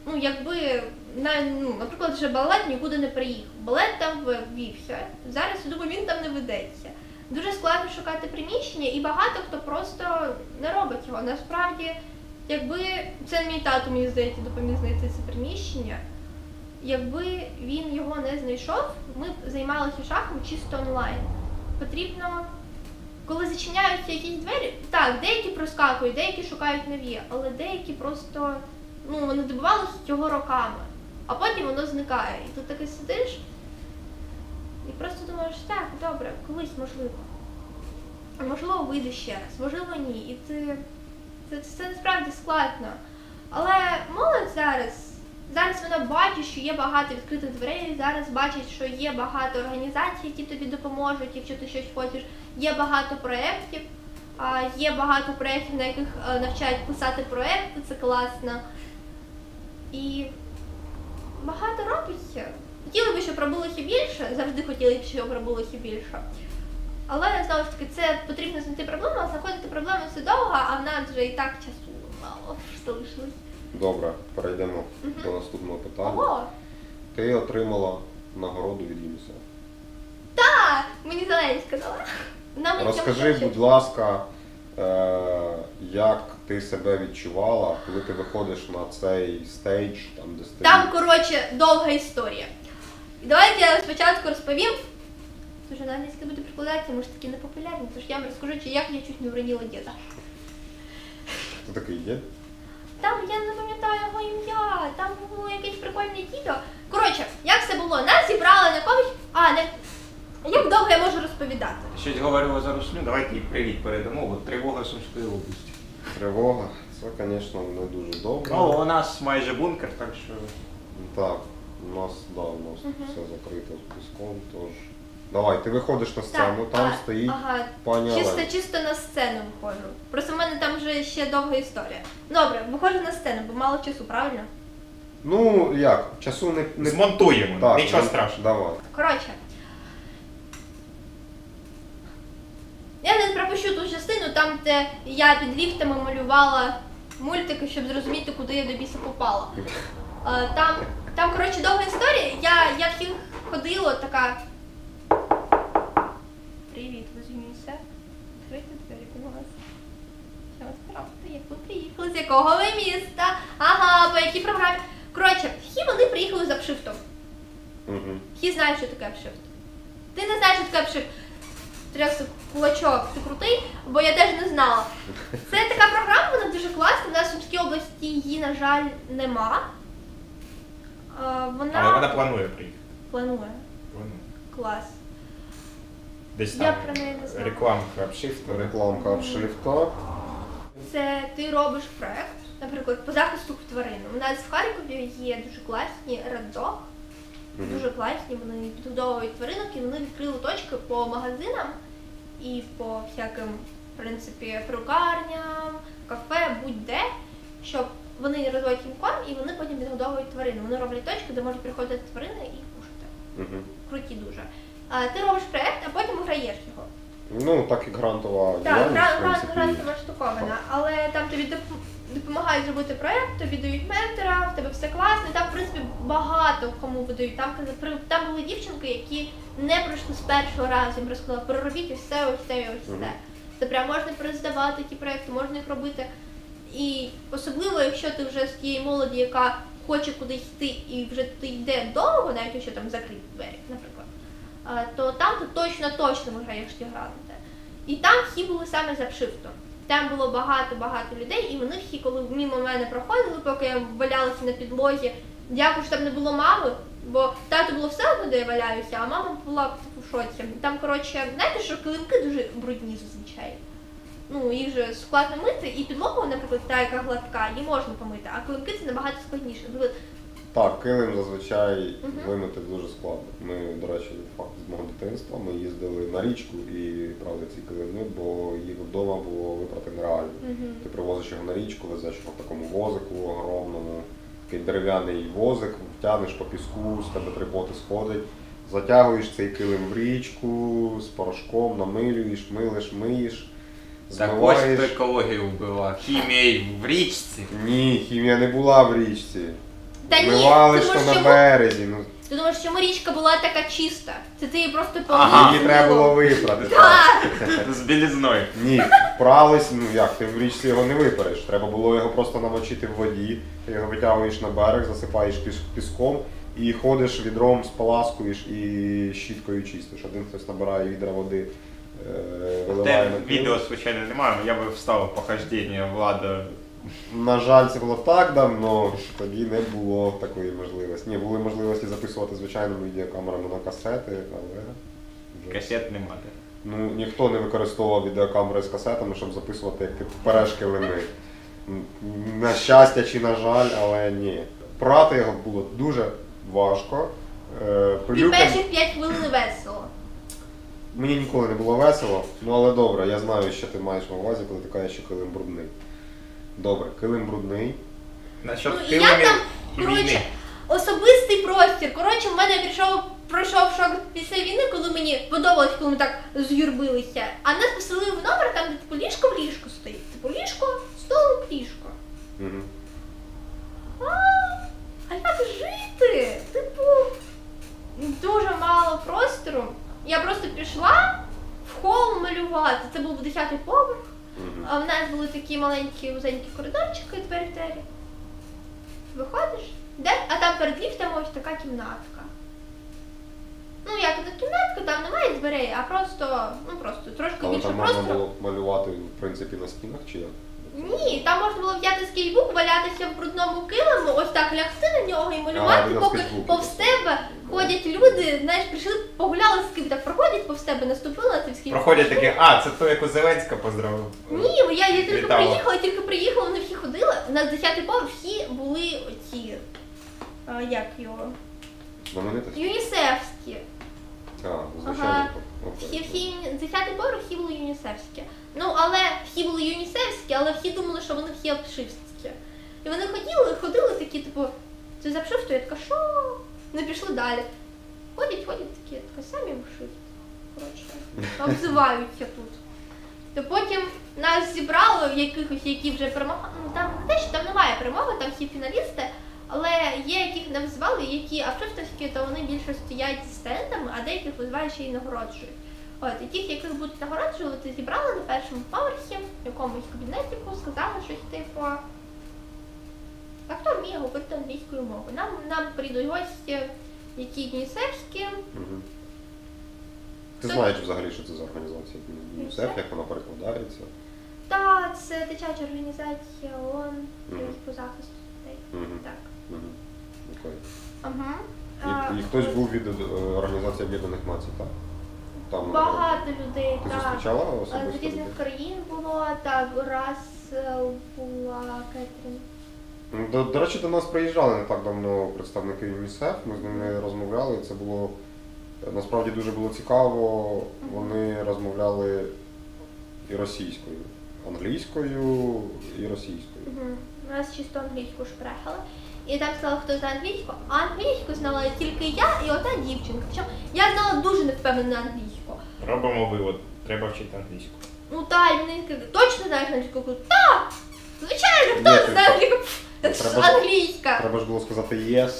ну, якби на, ну, наприклад, вже балет нікуди не приїхав. Балет там ввівся. Зараз я думаю, він там не ведеться. Дуже складно шукати приміщення, і багато хто просто не робить його. Насправді, якби це мій тато, мені здається, допоміг знайти це приміщення. якби він його не знайшов, ми б займалися шахом чисто онлайн. Потрібно, коли зачиняються якісь двері, так, деякі проскакують, деякі шукають нові, але деякі просто ну, вони добивалися цього роками, а потім воно зникає. І ти таки сидиш і просто думаєш, так, добре, колись можливо. А можливо, вийде ще раз, можливо, ні. І ти це, це насправді складно. Але молодь зараз, зараз вона бачить, що є багато відкритих дверей, зараз бачить, що є багато організацій, які тобі допоможуть, якщо ти щось хочеш. Є багато проєктів, є багато проєктів, на яких е, навчають писати проєкти, це класно. І багато робиться. Хотіли би, щоб робилося більше, завжди хотіли б, щоб робилося більше. Але знову ж таки, це потрібно знайти проблему, а знаходити проблему це довго, а в нас вже і так часу мало залишилось.
Добре, перейдемо
Мгм.
до наступного питання.
Ого!
Ти отримала нагороду від ЮНІСЕФ.
А, мені Зелені сказала. Нам
Розкажи, будь ласка, е, як ти себе відчувала, коли ти виходиш на цей стейдж, там де стоїть.
Там, коротше, довга історія. Давайте я спочатку розповім. Дуже на англійській буде прикладатися, ми ж такі непопулярні, тож я вам розкажу, чи як я чуть не вроніла діда.
Хто такий є?
Там я не пам'ятаю його ім'я, там було якесь прикольне дідо. Коротше, як все було? Нас зібрали на комусь. А, не. Як довго я можу розповідати?
Щось говорила за Руслю, давайте їй привіт передамо. От тривога Сумської області.
Тривога. Це, звісно, не дуже добре.
Ну, у нас майже бункер, так що.
Так, у нас, да, у нас все закрито з піском, тож. Давай, ти виходиш на сцену,
Так,
там
а,
стоїть
Ага,
пані
чисто,
Олена.
чисто на сцену виходжу. Просто в мене там вже ще довга історія. Добре, виходжу на сцену, бо мало часу, правильно?
Ну, як, часу не... не...
Змонтуємо,
Так,
нічого
ну,
страшного.
Давай.
Коротше. Я не пропущу ту частину, там, де я під ліфтами малювала мультики, щоб зрозуміти, куди я до біса попала. Е, Там, там коротше, довга історія. Я як їх ходила, така. Привіт, ви з Юнісе. Відкрийте двері, будь ласка. Що вас правда? Як ви приїхали? З якого ви міста? Ага, по якій програмі? Коротше, всі вони приїхали з апшифтом.
Угу.
Всі знають, що таке UPSHIFT. Ти не знаєш, що таке UPSHIFT. Трясся кулачок, ти крутий, бо я теж не знала. Це така програма, вона дуже класна. У нас в Сумській області її, на жаль, нема. А, Вона,
Але вона планує приїхати.
планує.
Планує.
Клас.
Десь
Я
там
про неї не знаю.
реклама крапшифту.
Рекламка обшрифта.
Це ти робиш проект, наприклад, по захисту тварин. У нас в Харкові є дуже класні реддог,
Мгм.
дуже класні, вони підгодовують тваринок і вони відкрили точки по магазинам і по всяким, в принципі, перукарням, кафе, будь-де, щоб вони розводять їм корм і вони потім відгодовують тварину. Вони роблять точки, де можуть приходити тварини і кушати.
Угу.
Круті дуже. А ти робиш проект, а потім виграєш його.
Ну, так як грантова
Так,
діяльність, в
грант,
принципі.
грантова штуковина, але там тобі доп- допомагають зробити проект, тобі дають ментора, в тебе все класно. і Там, в принципі, багато кому видають. Там, каза- при- там були дівчинки, які не пройшли з першого разу. Їм розказали, переробіть ось це, ось це, і ось
Мгм.
це. Це прям можна перездавати ті проекти, можна їх робити. І особливо, якщо ти вже з тієї молоді, яка хоче кудись йти і вже ти йде довго, навіть якщо там закриті двері, наприклад, то там ти точно точно виграєш ті гранти. І там всі були саме за пшифтом. Там було багато-багато людей, і вони всі, коли мимо мене проходили, поки я валялася на підлозі. Дякую, що там не було мами, бо тато було все одно, де я валяюся, а мама була в шоці. Там, коротше, знаєте, що килимки дуже брудні зазвичай. Ну, їх же складно мити, і підлогу, наприклад, та, яка гладка, її можна помити, а килимки це набагато складніше.
Так, килим зазвичай вимити дуже складно. Ми, до речі, факт з мого дитинства, ми їздили на річку і брали ці килими, бо їх вдома було випрати нереально. Ти привозиш його на річку, везеш його в такому возику огромному, такий дерев'яний возик, втягнеш по піску, з тебе три боти сходить, затягуєш цей килим в річку з порошком, намилюєш, милиш, миєш,
Так ось хто екологію вбила. Хімія в річці.
Ні, хімія не була в річці.
Та ні,
Змивали що на березі. Ну,
Ти думаєш, чому річка була така чиста? Це ти її просто
Ага.
помив
її треба було випрати.
Так.
З білізною.
Ні, впрались, ну як, ти в річці його не випереш. Треба було його просто намочити в воді, ти його витягуєш на берег, засипаєш піс- піском, і ходиш відром, споласкуєш і щіткою чистиш. Один хтось набирає відра води, е, виливає
Те
на килим.
відео, звичайно, немає, я би вставив похождення влада.
На жаль, це було так давно, що тоді не було такої можливості. Ні, були можливості записувати звичайними відеокамерами на касети, але
Касет немає.
ну, ніхто не використовував відеокамери з касетами, щоб записувати як ти переш килими. М, На щастя чи на жаль, але ні. Прати його було дуже важко. Е,
І
пилюка-
перших 5 хвилин весело.
Мені ніколи не було весело, ну але добре, я знаю, що ти маєш на увазі, коли ти кажеш, що килим брудний. Добре, килим брудний.
Насчет
Ну, і я
килимів
там,
і
коротше,
війни.
особистий простір. Коротше, в мене прийшов, пройшов шок після війни, коли мені подобалось, коли ми так з'юрбилися. А нас поселили в номер, там, де типу ліжко в ліжко стоїть. Типу ліжко, стол, ліжко.
Угу.
А, а як жити? Типу, дуже мало простору. Я просто пішла в хол малювати. Це був 10-й поверх.
Угу.
А в нас були такі маленькі вузенькі коридорчики, двері-двері. Виходиш, де? а там перед ліфтом ось така кімнатка. Ну, як не кімнатка, там немає дверей, а просто, ну просто трошки
Але
більше
там можна
простору.
було малювати, в принципі, на стінах чи як?
Ні, там можна було взяти скейбук, валятися в брудному килиму, ось так лягти на нього і малювати,
на
поки
скейтбуці.
повз тебе ходять люди, знаєш, прийшли, погуляли з ким так проходять повз тебе, наступили на цей скейбук.
Проходять такі, а, це то, яку Зеленська поздравив.
Ні, я, я тільки
Вітала.
приїхала, тільки приїхала, вони всі ходили. На 10-й поверх всі були оці, а, як його,
Знаменитості?
юнісефські.
А, звичайно.
Всі, всі, 10-й поверх всі були юнісефські. Ну, але всі були юнісефські, але всі думали, що вони всі обшивські. І вони ходили, ходили такі, типу, ти запшив, я така, що? Не пішли далі. Ходять, ходять такі, така самі обшивці. Коротше, обзиваються тут. То потім нас зібрали в якихось, які вже перемогли. Ну там не те, що там немає перемоги, там всі фіналісти, але є яких не визвали, які авшифтовські, то вони більше стоять з стендами, а деяких визивають ще й нагороджують. От, і тих, яких будуть нагороджувати, зібрали на першому поверсі, в якомусь кабінетику, сказали щось типу. А хто вміє говорити англійською мовою? Нам, нам прийдуть гості, які юнісефські,
Угу. Ти
Це-
знаєш взагалі, що це за організація ЮНІСЕФ,
ЮНІСЕФ?
як вона перекладається?
та це дитяча організація ООН
Мгм.
по захисту дітей.
Угу.
Так.
Угу. Окей.
Ага.
І, і хтось був від е, Організації Об'єднаних Націй, так? Там
Багато людей,
Ти
так.
зустрічала
Е,
особисто?
З різних
людей?
країн було, так, раз е, була Кетрін.
До, до речі, до нас приїжджали не так давно представники ЮНІСЕФ, ми з ними розмовляли. Це було е, насправді дуже було цікаво. Вони розмовляли і російською, англійською і російською.
Угу. У нас чисто англійську шпрехали. І там сказали, хто знає англійську, а англійську знала тільки я і ота дівчинка. Причому я знала дуже невпевнену англійську.
Робимо вивод, треба вчити англійську.
Ну та, і сказали, точно знаєш англійську? Кажу, так! Звичайно,
Ні,
хто
ти-
знає англійську? Пф, Так ж
Треба
англійська.
Треба ж було сказати yes.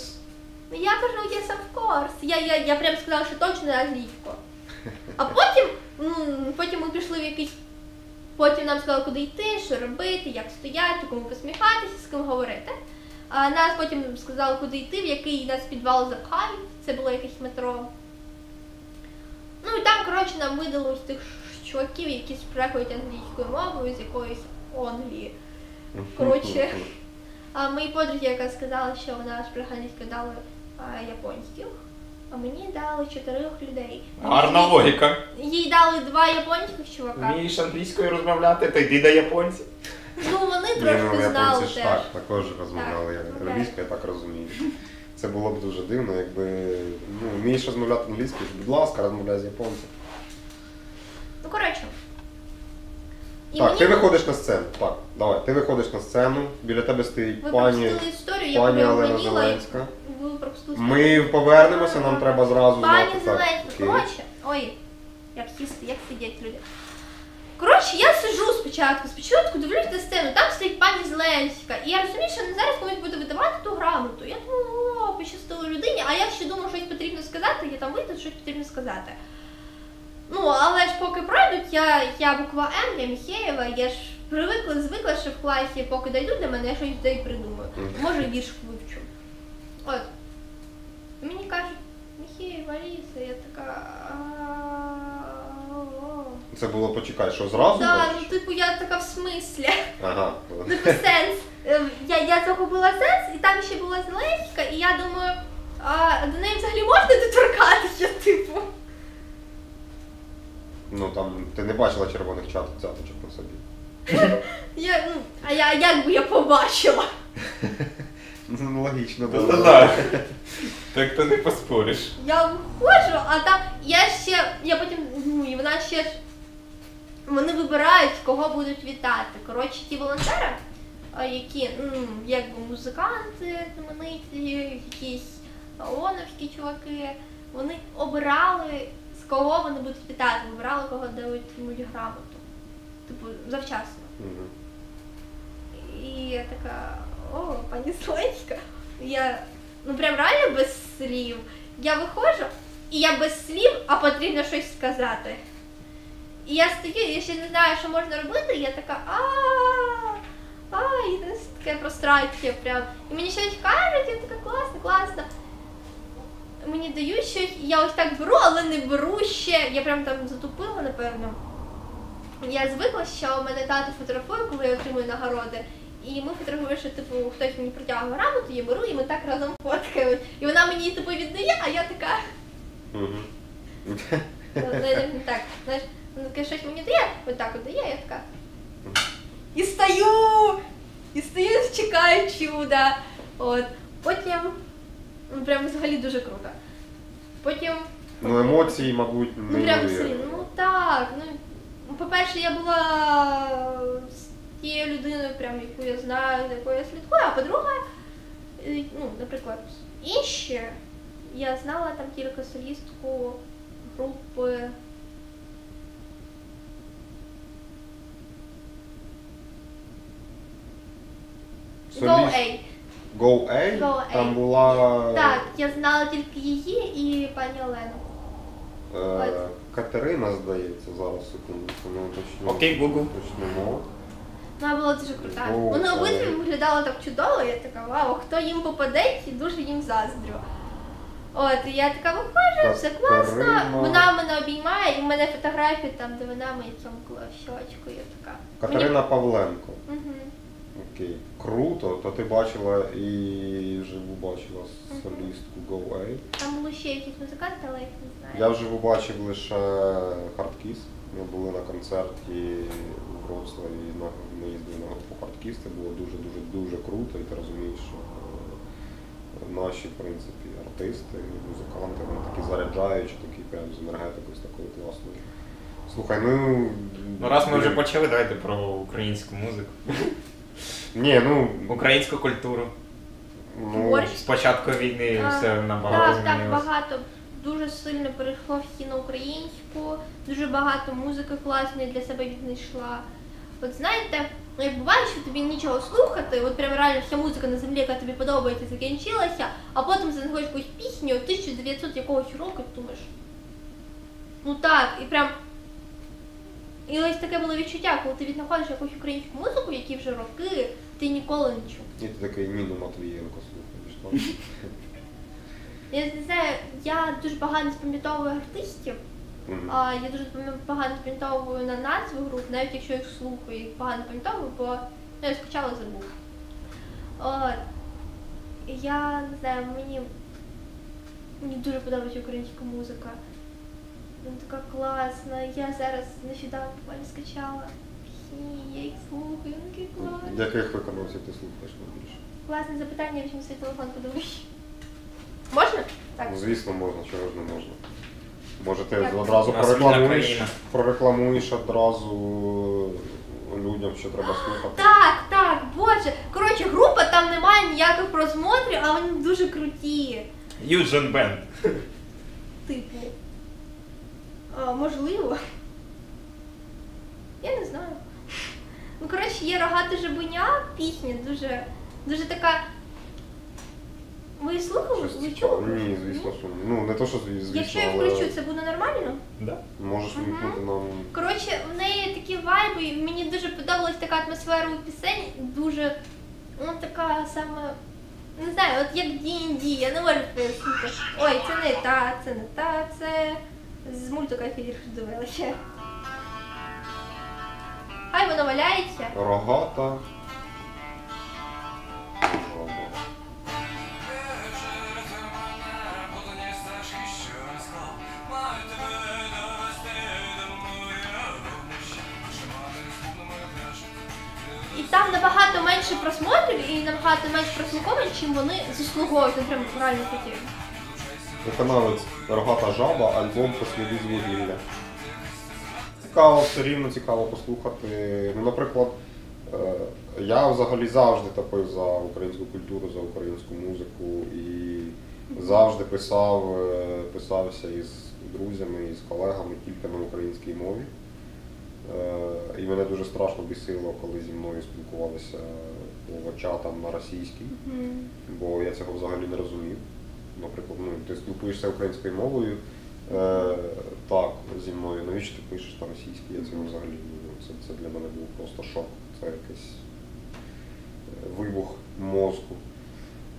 Ну я кажу, yes, of course. Я, я, я прям сказала, що точно не англійську. А потім, м, потім ми пішли в якийсь. Потім нам сказали, куди йти, що робити, як стояти, кому посміхатися, з ким говорити. А нас потім сказали, куди йти, в який нас підвал запхають. Це було якесь метро. Ну і там, коротше, нам видали ось тих чуваків, які спрехують англійською мовою з якоїсь Англії. Коротше. А моїй подругі, яка сказала, що вона шпреханською дали а, японських, а мені дали чотирьох людей.
Гарна логіка.
Їй дали два японських чувака.
Вмієш англійською розмовляти, то йди до японців.
Ну вони трошки
ну,
знали теж.
так, також розмовляли
розмовляють.
англійською, я так розумію. Це було б дуже дивно, якби ну, вмієш розмовляти англійською, будь ласка, розмовляй з японцем.
Ну коротше. І
так,
мені
ти виходиш на сцену. Так, давай, ти виходиш на сцену, біля тебе стоїть
ви
пані,
пропустили історію, я
пані Олена Зеленська.
ви пропустили
Ми повернемося, нам треба зразу
Пані
знати.
Зеленська,
окей.
коротше, ой, як сісти, як сидять люди. Коротше, я сижу спочатку, спочатку дивлюсь на сцену, там стоїть пані Зеленська, і я розумію, що зараз комусь буде видавати ту грамоту. Я думаю, о, пощастило людині, а я ще думаю, щось потрібно сказати, я там вийду, щось потрібно сказати. Ну, але ж поки пройдуть, я, я буква М, я Міхеєва, я ж привикла, звикла, що в класі, поки дійдуть до мене, я щось де придумаю. Може, вірш вивчу. От. Мені кажуть, Міхей, Валіса, я така.
Це було почекай, що зразу?
Так, ну типу я така в смислі.
Ага.
Типу сенс. Е, Я, я загубила сенс, і там ще була Зеленська, і я думаю, а до неї взагалі можна доторкатися, типу.
Ну там ти не бачила червоних чат цяточок на собі.
Я, ну, а я як би я побачила?
Ну, логічно,
Ну, то да. Так то не поспориш.
Я виходжу, а там я ще, я потім, ну і вона ще ж. Вони вибирають, кого будуть вітати. Коротше, ті волонтери, які, ну, якби музиканти, знамениті, якісь ООНовські чуваки, вони обирали, з кого вони будуть вітати, вибирали, кого дають йому грамоту. Типу, завчасно.
Мгм.
І я така, о, пані Зеленська. Я ну прям реально без слів. Я виходжу, і я без слів, а потрібно щось сказати. І я стою, я ще не знаю, що можна робити, і я така а а і це таке простраття прям. І мені щось кажуть, я така класно, класно. Мені дають щось, і я ось так беру, але не беру ще. Я прям там затупила, напевно. Я звикла, що мене тато фотографує, коли я отримую нагороди. І ми фотографуємо, що типу хтось мені протягує грамоту, я беру, і ми так разом фоткаємо. І вона мені типу віддає, а я така. Ну, не так. Знаєш, вона таке щось мені дає, отак от дає, я така. І стою! І стою, чекаю чуда. От. Потім. Ну прям взагалі дуже круто. Потім.
Ну емоції, мабуть,
Ну прям
неймовірні.
Ну так. Ну, по-перше, я була з тією людиною, прям, яку я знаю, за якою я слідкую, а по-друге, е, ну, наприклад, інші, я знала там тільки солістку групи. Go A.
Go A?
Go A.
Там була
Так, я знала тільки її і пані Олену.
е, Катерина, здається, зараз секундочку, ну точно.
Окей, Google.
Точно.
Вона була дуже крута.
О,
Вони обидві виглядали так чудово, я така, вау, хто їм попаде, і дуже їм заздрю. От, і я така виходжу, все класно.
Катерина.
Вона мене обіймає, і в мене фотографії там, де вона мені цьомкала в щочку, я така.
Катерина Павленко.
Угу.
Окей. Круто, то ти бачила і вживу бачила солістку Go A.
Там були ще якісь музиканти, але я їх не знаю.
Я вживу бачив лише Hardkiss. Ми були на концерті у Вроцлаві, ми їздили на групу Hardkiss, це було дуже-дуже дуже круто, і ти розумієш, що е, наші, в принципі, артисти, музиканти, вони такі заряджаючі, такі прям з енергетикою, з такою класною. Слухай, ну.
Ну раз ми вже почали, давайте про українську музику.
Ні, ну.
Українську культуру.
ну
Борщ.
З початку війни
А,
все набагато
Так, так,
змінилося.
багато. Дуже сильно перейшло всі на українську, дуже багато музики класної для себе віднайшла. От знаєте, ну, як буває, що тобі нічого слухати, от прям реально вся музика на землі, яка тобі подобається, закінчилася, а потім знаходиш якусь пісню 1900 якогось року, і думаєш. Ну так, і прям. І ось таке було відчуття, коли ти віднаходиш якусь українську музику, які вже роки ти ніколи не чув.
І ти такий Ніну Матвієнко слухаєш.
Я не знаю, я дуже погано запам'ятовую артистів. А я дуже погано пам'ятовую на назви груп, навіть якщо їх слухаю, їх погано пам'ятовую, бо ну, я скучала забув. От. Я не знаю, мені, мені дуже подобається українська музика. Вона така класна. Я зараз нещодавно буквально скачала пісні, я їх слухаю, вони такі класні.
Яких виконавців ти слухаєш найбільше?
Класне запитання, візьму свій телефон, подивись. Можна? Так.
Ну, звісно, можна, чого ж не можна. Може, ти
Так.
одразу
У нас вільна
прорекламуєш,
країна.
прорекламуєш одразу людям, що треба слухати.
Так, так, боже. Коротше, група там немає ніяких просмотрів, а вони дуже круті.
Юджин Бенд.
Типу. А, можливо. Я не знаю. Ну, коротше, є рогати жабеня, пісня дуже, дуже така. Ви її слухали?
Щось
Ви
цікаве.
чули?
Ні, звісно, що ну не то, що зві- звісно,
Якщо я
але
включу, це буде нормально?
Да.
можеш
Мгм.
вмикнути нам.
Коротше, в неї такі вайби, і мені дуже подобалась така атмосфера у пісень, дуже, ну така саме Не знаю, от як D&D, я не можу пояснити. Ой, це не та, це не та, це з мультика Філір дивилася. Хай воно валяється.
Рогата.
І там набагато менше просмотрів і набагато менш прослуховань, чим вони заслуговують. Вони прям реально круті.
Виконавець Рогата жаба, альбом «Посліди з вугілля». Цікаво, все рівно цікаво послухати. Ну, наприклад, е, я взагалі завжди топив за українську культуру, за українську музику і завжди писав, е, писався із друзями, із колегами тільки на українській мові. Е, І мене дуже страшно бісило, коли зі мною спілкувалися по чатам на російській бо я цього взагалі не розумів. Наприклад, ну, ти спілкуєшся українською мовою, е, так, зі мною, навіщо ти пишеш на російській? Я цього взагалі ну, це, це для мене був просто шок. Це якийсь е, вибух мозку.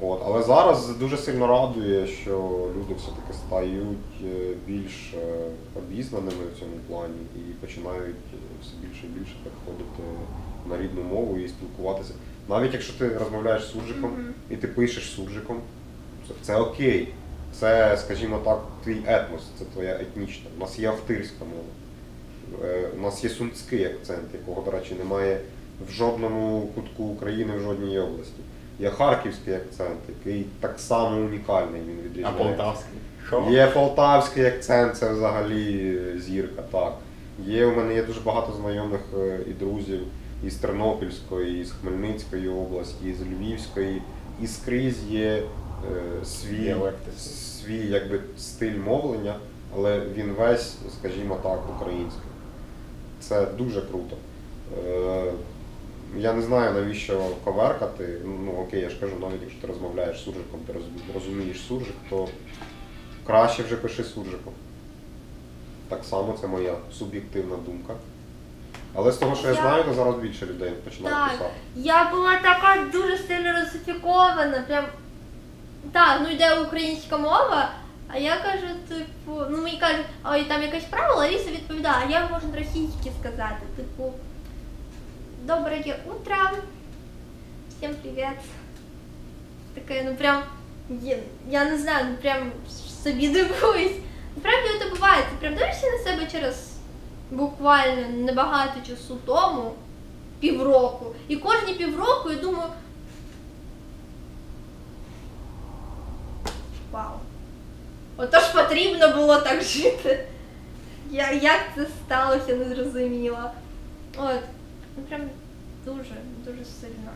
От. Але зараз дуже сильно радує, що люди все-таки стають е, більш е, обізнаними в цьому плані і починають все більше і більше переходити на рідну мову і спілкуватися. Навіть якщо ти розмовляєш з суржиком
Мгм.
і ти пишеш суржиком, це, це окей. Це, скажімо так, твій етнос, це твоя етнічна. У нас є ахтирська мова. Е, У нас є сумський акцент, якого, до речі, немає в жодному кутку України, в жодній області. Є харківський акцент, який так само унікальний, він
А
відрізняється.
полтавський?
Є полтавський акцент, це взагалі зірка, так. Є, у мене є дуже багато знайомих е, і друзів із Тернопільської, із Хмельницької області, із Львівської. І скрізь є свій, свій якби, стиль мовлення, але він весь, скажімо так, український. Це дуже круто. Е, я не знаю, навіщо коверкати. Ну окей, я ж кажу, навіть якщо ти розмовляєш з суржиком, ти розумієш суржик, то краще вже пиши суржиком. Так само це моя суб'єктивна думка. Але з того, що я
Я-
знаю, то зараз більше людей починає
Так.
писати.
Я була така дуже сильно русифікована, прям. Так, ну йде українська мова, а я кажу, типу, ну мені кажуть, ой, там якесь правило, Аліса відповідає, а я можу російськи сказати, типу, доброе утро, всім привіт. Таке, ну прям, я, я не знаю, ну прям собі дивуюсь. Насправді це буває, ти прям дивишся на себе через буквально небагато часу тому, півроку. І кожні півроку я думаю. Вау. Отож потрібно було так жити. Я, як це сталося, не зрозуміла. От, ну прям дуже, дуже сильно.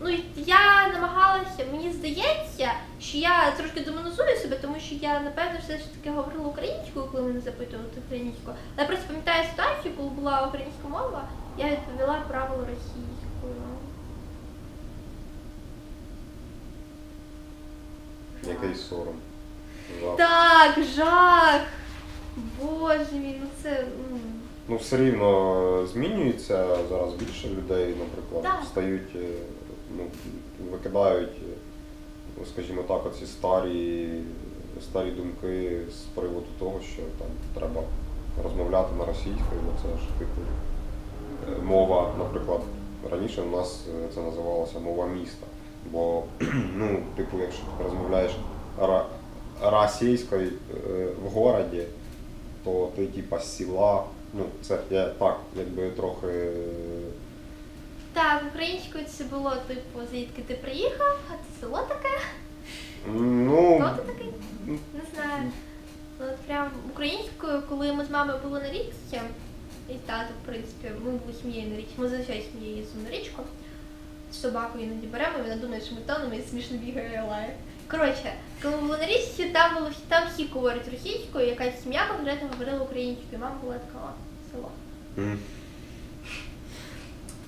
Ну, я намагалася, мені здається, що я трошки демонізую себе, тому що я, напевно, все ж таки говорила українською, коли мене запитували українською. Але я просто пам'ятаю ситуацію, коли була українська мова, я відповіла правило російською.
Який сором. Жах.
Так, жах! Боже мій, ну це. м.
Ну, все рівно змінюється зараз більше людей, наприклад,
Так.
стають, е, ну, викидають, е, ну, скажімо так, оці старі, старі думки з приводу того, що там треба розмовляти на російською, бо це ж типу е, мова, наприклад, раніше у нас е, це називалося мова міста. Бо, ну, типу, якщо ти розмовляєш російською е, в городі, то ти типа з села. Ну, це я так, якби трохи. е,
Так, українською це було типу, звідки ти приїхав, а це село таке,
Ну,
хто ти такий? Не знаю. От прям українською, коли ми з мамою були на річці, і тато, в принципі, ми були сім'єю на річці, ми зазвичай сім'єю на річку. З собакою іноді беремо, і вона думає, що ми тонемо і смішно бігає і лає. Коротше, коли ми були на річці, там було там всі говорять російською, якась сім'я конкретно говорила українською. Мама була така, о, село.
м,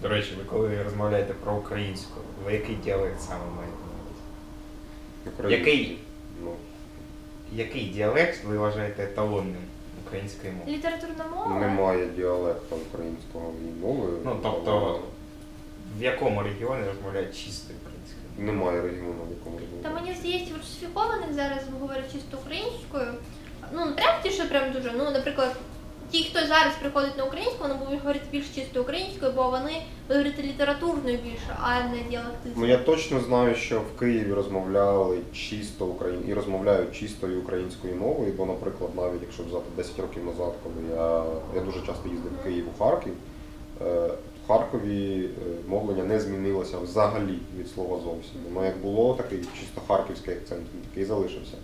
До речі, ви коли розмовляєте про українську, ви який діалект саме маєте на увазі? Який,
Ну,
який діалект ви вважаєте еталонним української мови?
Літературна мова.
немає діалекту української мови.
Ну, тобто, в якому регіоні розмовляють чистою українською
немає регіону, в якому не
Та мені здається, в русифікованих зараз говорять чисто українською. Ну, не треба ті, що прям дуже. Ну, наприклад, ті, хто зараз приходить на українську, вони будуть говорити більш чисто українською, бо вони будуть говорити літературною більше, а не
Ну я точно знаю, що в Києві розмовляли чисто україн... і розмовляють чистою українською мовою, бо, наприклад, навіть якщо взяти 10 років назад, коли я, я дуже часто їздив в Київ у Харків, е, Харкові е, мовлення не змінилося взагалі від слова зовсім. Воно як було, такий чисто харківський акцент, він такий залишився.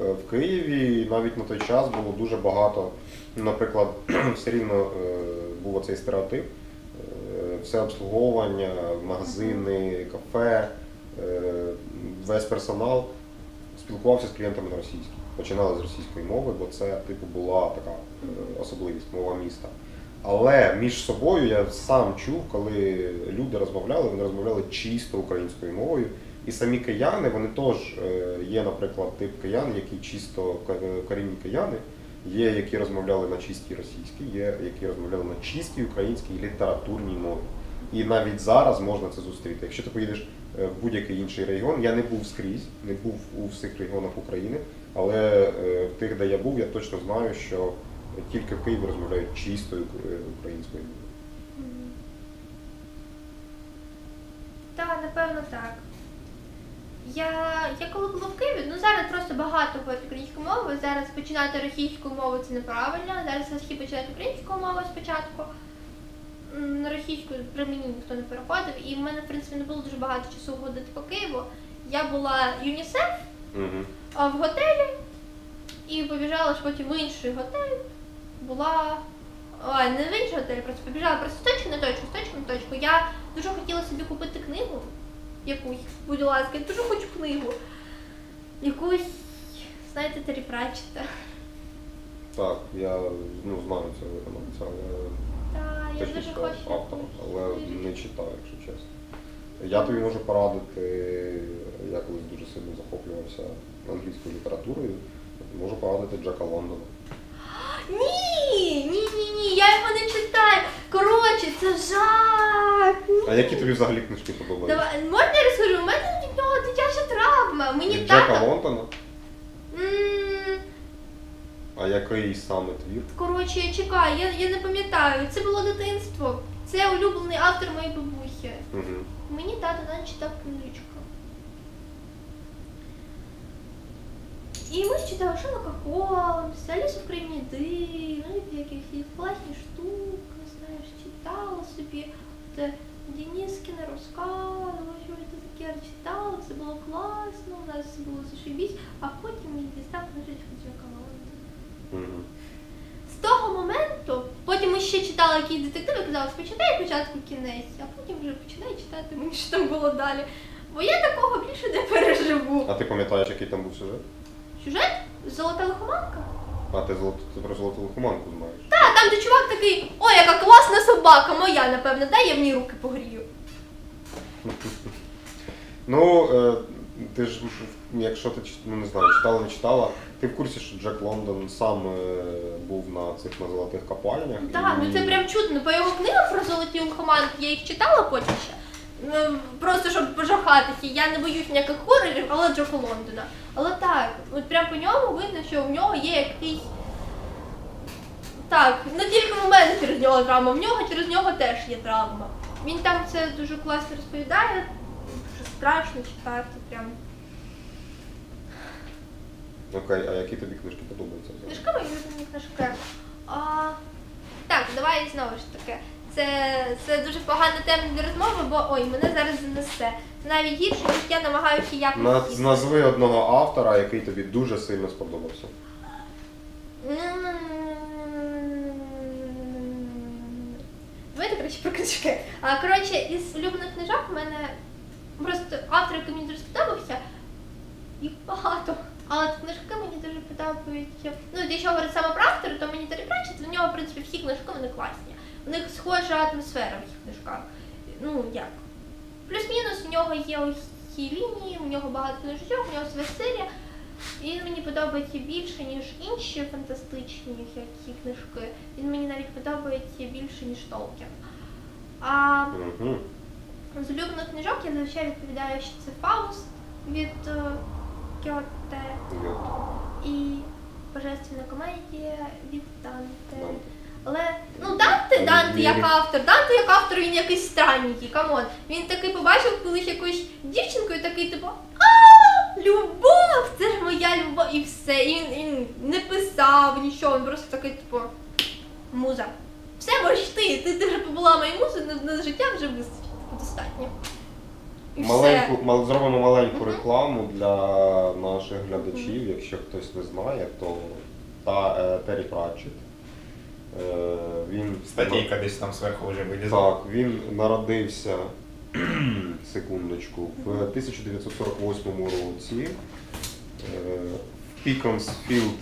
Е, В Києві навіть на той час було дуже багато, наприклад, все рівно е, був оцей стереотип. Все обслуговування, магазини, кафе, весь персонал спілкувався з клієнтами на російській. Починали з російської мови, бо це типу була така особливість, мова міста. Але між собою я сам чув, коли люди розмовляли, вони розмовляли чисто українською мовою. І самі кияни, вони теж е, є, наприклад, тип киян, які чисто корінні кияни, є, які розмовляли на чистій російській, є, які розмовляли на чистій українській літературній мові. І навіть зараз можна це зустріти. Якщо ти поїдеш е, в будь-який інший регіон, я не був скрізь, не був у всіх регіонах України, але е, в тих, де я був, я точно знаю, що тільки в Києві розмовляють чистою е, українською мовою.
Так, напевно, так. Я, я коли була в Києві, ну зараз просто багато говорять українською мовою. Зараз починати російською мовою це неправильно. Зараз всі починають українською мовою спочатку. На російську при мені ніхто не переходив, і в мене, в принципі, не було дуже багато часу ходити по Києву. Я була ЮНІСЕФ
Угу.
в готелі і побіжала ж потім в інший готель. Була. Ой, не в інший готель, просто побіжала просто з точки на точку, з точки на точку. Я дуже хотіла собі купити книгу якусь, будь ласка, я дуже хочу книгу. Якусь, знаєте, Террі Пратчета.
Так, я ну, знаю це виконавця, але
Та, я дуже хочу.
автора, але не читаю, якщо чесно. Я тобі можу порадити, я колись дуже сильно захоплювався англійською літературою. Можу порадити Джека Лондона.
Ні, ні, ні, ні, я його не читаю. Коротше, це жах. Ні.
А які тобі взагалі книжки подобаються?
Давай, можна я розкажу? У мене від нього дитяча травма. Мені
Від Джека
тато.
Лондона?
М,
А який саме твір?
Коротше, чекай, я, я не пам'ятаю. Це було дитинство. Це улюблений автор моєї бабусі.
Угу.
Мені тато нам читав книжечку. І ми ж читали Шерлока Холмса, Алісу в країні див, ну, якісь класні штуки, знаєш, читала собі. От, Денискіна розказувала, що це таке читала, це було класно, у нас все було зашибісь, а потім мені дістав книжечку Джека Лондона. З того моменту, потім ми ще читали якісь детективи, казали, почитай спочатку кінець, а потім вже починай читати мені, що там було далі. Бо я такого більше не переживу.
А ти пам'ятаєш, який там був сюжет?
Сюжет? Золота лихоманка?
А ти, золото, ти про золоту лихоманку знаєш?
Та, там де чувак такий, ой, яка класна собака, моя, напевно, дай я в ній руки погрію.
Ну, е, ти ж, якщо ти ну, не знаю, читала, не читала, ти в курсі, що Джек Лондон сам е, був на цих на золотих копальнях.
Так, ну це прям чудно. По його книгам про золоті лихоманки я їх читала потім ще. Ну, просто щоб пожахатися. Я не боюсь ніяких хорорів, але Джека Лондона. Але так, от прям по ньому видно, що в нього є якийсь. Так, не тільки в мене через нього травма, в нього через нього теж є травма. Він там це дуже класно розповідає, що страшно читати прям.
Окей, а які тобі книжки подобаються? взагалі?
Книжка мої улюблені книжки. А, так, давай знову ж. Це, це дуже погана тема для розмови, бо ой, мене зараз занесе. Це навіть гірше, ніж я намагаюся якось.
На,
їсти.
назви одного автора, який тобі дуже сильно сподобався.
Давайте, коротше, про книжки. А, коротше, із улюблених книжок в мене просто автор, який мені дуже сподобався, їх багато. Але от книжки мені дуже подобаються. Ну, от якщо говорити саме про автора, то мені Террі Пратчетт, в нього, в принципі, всі книжки вони класні. У них схожа атмосфера в їх книжках. Ну, як? Плюс-мінус у нього є ось ці лінії, у нього багато книжок, у нього своя серія. Він мені подобається більше, ніж інші фантастичні які книжки. Він мені навіть подобається більше, ніж Толкін. А
Угу.
З улюблених книжок я зазвичай відповідаю, що це Фауст від е, Гьоте і Божественна комедія від Данте. Але ну Данте, Данте як автор, Данте як автор, він якийсь странненький, come on. Він такий побачив колись якусь дівчинку і такий, типу, а любов! Це ж моя любов, і все. І він, він не писав нічого, він просто такий, типу, муза. Все, можеш ти, ти, ти вже побула моєю музою, на, на життя вже вистачить. Достатньо. І.
Маленьку, мал, зробимо маленьку
Мгм.
рекламу для наших глядачів, якщо хтось не знає, то та е, Террі Пратчет. Е, він
Статейка десь там зверху вже вилізла.
Так, він народився секундочку в 1948 році е, в Біконсфілд,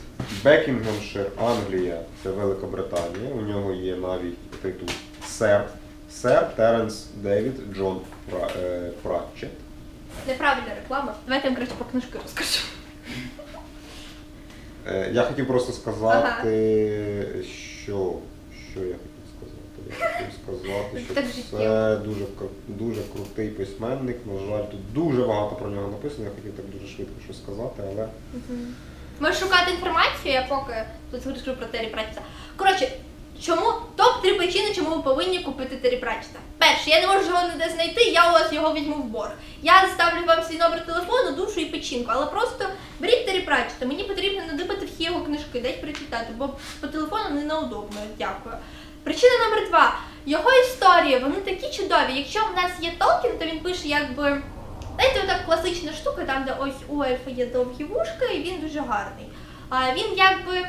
Бекінгемшир, Англія, це Великобританія. У нього є навіть титул Сер. Сер Теренс Девід Джон е, Пратчет.
Неправильна реклама. Давайте я вам краще про книжки розкажу.
Я хотів просто сказати, що, що що я хотів сказати. Я хотів сказати, що це дуже, дуже крутий письменник. На жаль, тут дуже багато про нього написано. Я хотів так дуже швидко щось сказати, але
Можеш шукати інформацію, я поки тут скажу про Пратчета. Коротше, чому топ-3 причини, чому ви повинні купити Террі Пратчета? Перше, я не можу його ніде знайти, я у вас його візьму в борг. Я ставлю вам свій номер телефону, душу і печінку, але просто беріть Террі Пратчета. Мені потрібно надибати всі його книжки, десь прочитати, бо по телефону неудобно. Дякую. Причина номер два. Його історії, вони такі чудові. Якщо в нас є Толкін, то він пише якби. Знаєте, отак класична штука, там, де ось у ельфа є довгі вушка, і він дуже гарний. А він якби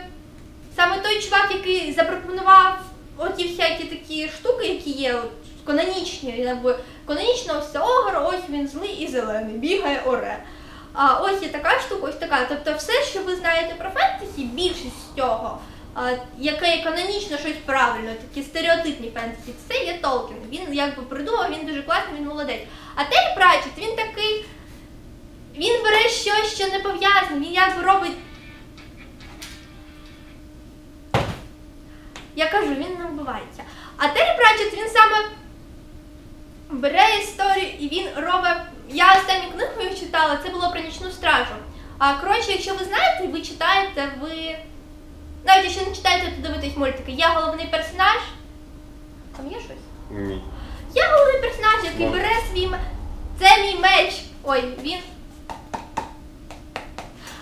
саме той чувак, який запропонував оті всякі такі штуки, які є от, канонічні, канонічно все огр, ось він злий і зелений, бігає оре. А ось є така штука, ось така. Тобто все, що ви знаєте про фентезі, більшість з цього, яке канонічно щось правильно, такі стереотипні фентезі, це є Толкін. Він якби придумав, він дуже класний, він молодець. А Террі Пратчет, він такий. Він бере щось, що не пов'язане, він якби робить. Я кажу, він не вбивається. А Террі Пратчет, він саме бере історію і він робить. Я останню книгу його читала, це було про нічну стражу. А коротше, якщо ви знаєте, ви читаєте, ви. Навіть якщо не читаєте, то дивитесь мультики. Є головний персонаж. Там є щось?
ні.
Я головний персонаж, який
Може.
бере свій Це мій меч. Ой, він.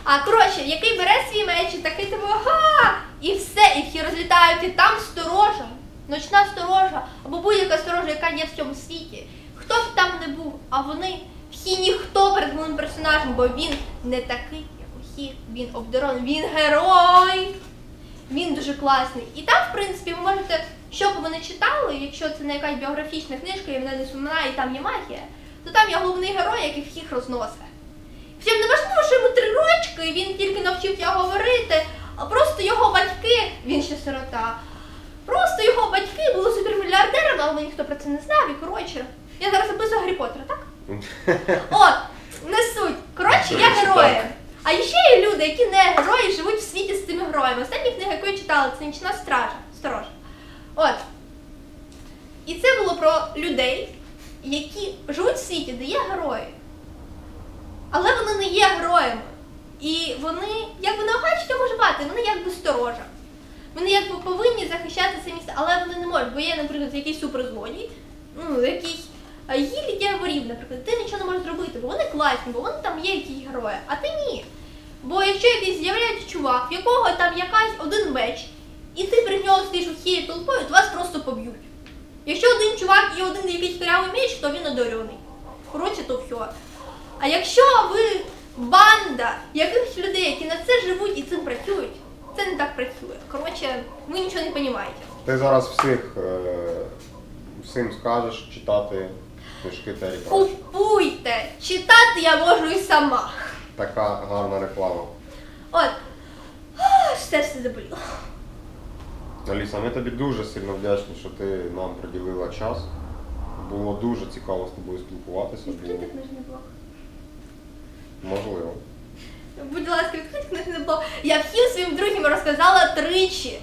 А коротше, який бере свій меч і такий типу, ага! І все, і всі розлітають, і там сторожа, ночна сторожа, або будь-яка сторожа, яка є в цьому світі. Хто б там не був, а вони всі ніхто перед головним персонажем, бо він не такий, як усі, він обдарований, він герой. Він дуже класний. І там, в принципі, ви можете, що б ви не читали, якщо це не якась біографічна книжка, і вона не сумна, і там є магія, то там є головний герой, який всіх розносить. Всім не важливо, що йому три рочки, і він тільки навчився говорити, просто його батьки, він ще сирота. Просто його батьки були супермільярдерами, але ніхто про це не знав. І коротше, я зараз записую Гаррі Поттера, так? От, не суть. Коротше, я герої. А ще є люди, які не герої, живуть в світі з цими героями. Остання книга, яку я читала, це нічна стража. Сторожа. От. І це було про людей, які живуть в світі, де є герої. Але вони не є героями. І вони, якби не охочуть цього жбати, вони якби сторожа. Вони якби повинні захищати це місце, але вони не можуть, бо є, наприклад, якийсь суперзлодій, ну, якийсь є ворів, наприклад, ти нічого не можеш зробити, бо вони класні, бо вони там є якісь герої, а ти ні. Бо якщо якийсь з'являється чувак, в якого там якась один меч, і ти при нього стоїш усією толпою, то вас просто поб'ють. Якщо один чувак і один якийсь корявий меч, то він одарений. Коротше, то все. А якщо ви банда якихось людей, які на це живуть і цим працюють, це не так працює. Коротше, ви нічого не розумієте.
Ти зараз всіх е, всім скажеш читати книжки Террі Пратчет.
Купуйте! Читати я можу і сама.
Така гарна реклама.
От. Ах, Серце заболіло.
Аліса, ми тобі дуже сильно вдячні, що ти нам приділила час. Було дуже цікаво з тобою спілкуватися.
Відкрити
Було
книжний блок.
Можливо.
Будь ласка, відкрити книжний блок. Я всім своїм друзям розказала тричі,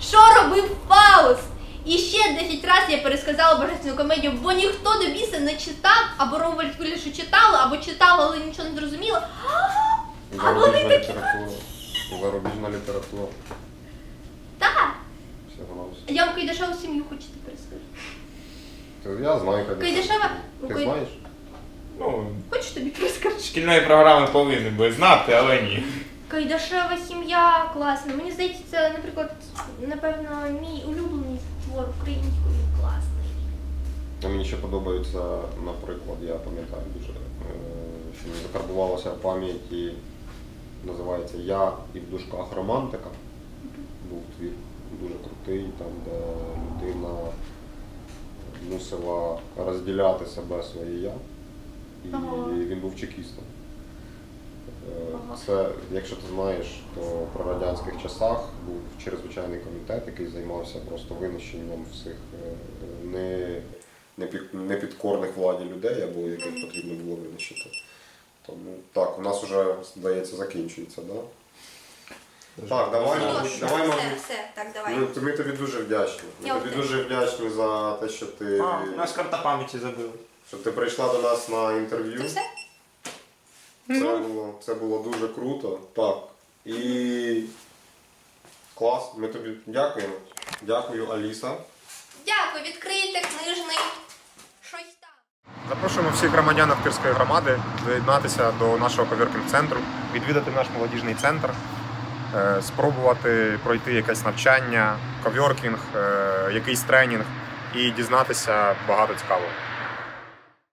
що робив Фауст. І ще 10 разів я пересказала божественну комедію, бо ніхто до біса не читав, або Ромвальд Кулішу читали, або читали, але нічого не зрозуміло. А вони
література. Зарубіжна література.
Так. Я вам Кайдашеву сім'ю хочете перескажу.
Ти- Я знаю,
Кайдашева?
Ти знаєш?
Ну,
Хочеш тобі перескажу?
шкільної програми повинні би знати, але ні.
Кайдашева сім'я класна. Мені здається, це, наприклад, напевно, мій улюблений твор українською він класний.
Мені ще подобається, наприклад, я пам'ятаю дуже, е, що мені закарбувалося в пам'яті, називається Я і в дужках романтика. Був твір дуже крутий, там, де людина мусила розділяти себе своє я. І
Ага.
він був чекістом. Е,
Ага.
Це, якщо ти знаєш, то при радянських часах був чрезвичайний комітет, який займався просто винищенням всіх е, не, непід- непідкорних владі людей, або яких потрібно було винищити. Тому так, у нас вже, здається, закінчується, да? Так, давай, мабуть, давай,
все,
мабуть.
все, так, давай.
Ми, ми тобі дуже вдячні. Ми
Я
тобі
теж.
дуже вдячні за те, що ти,
А, у нас карта пам'яті забили.
Що ти прийшла до нас на інтерв'ю.
Це все?
Це було, це було дуже круто. Так. І клас. Ми тобі дякуємо. Дякую, Аліса.
Дякую, відкрийте книжний щось там.
Запрошуємо всіх громадян Ахтирської громади доєднатися до нашого ковіркінг-центру, відвідати наш молодіжний центр, е, спробувати пройти якесь навчання, ковьоркінг, е, якийсь тренінг і дізнатися багато цікавого.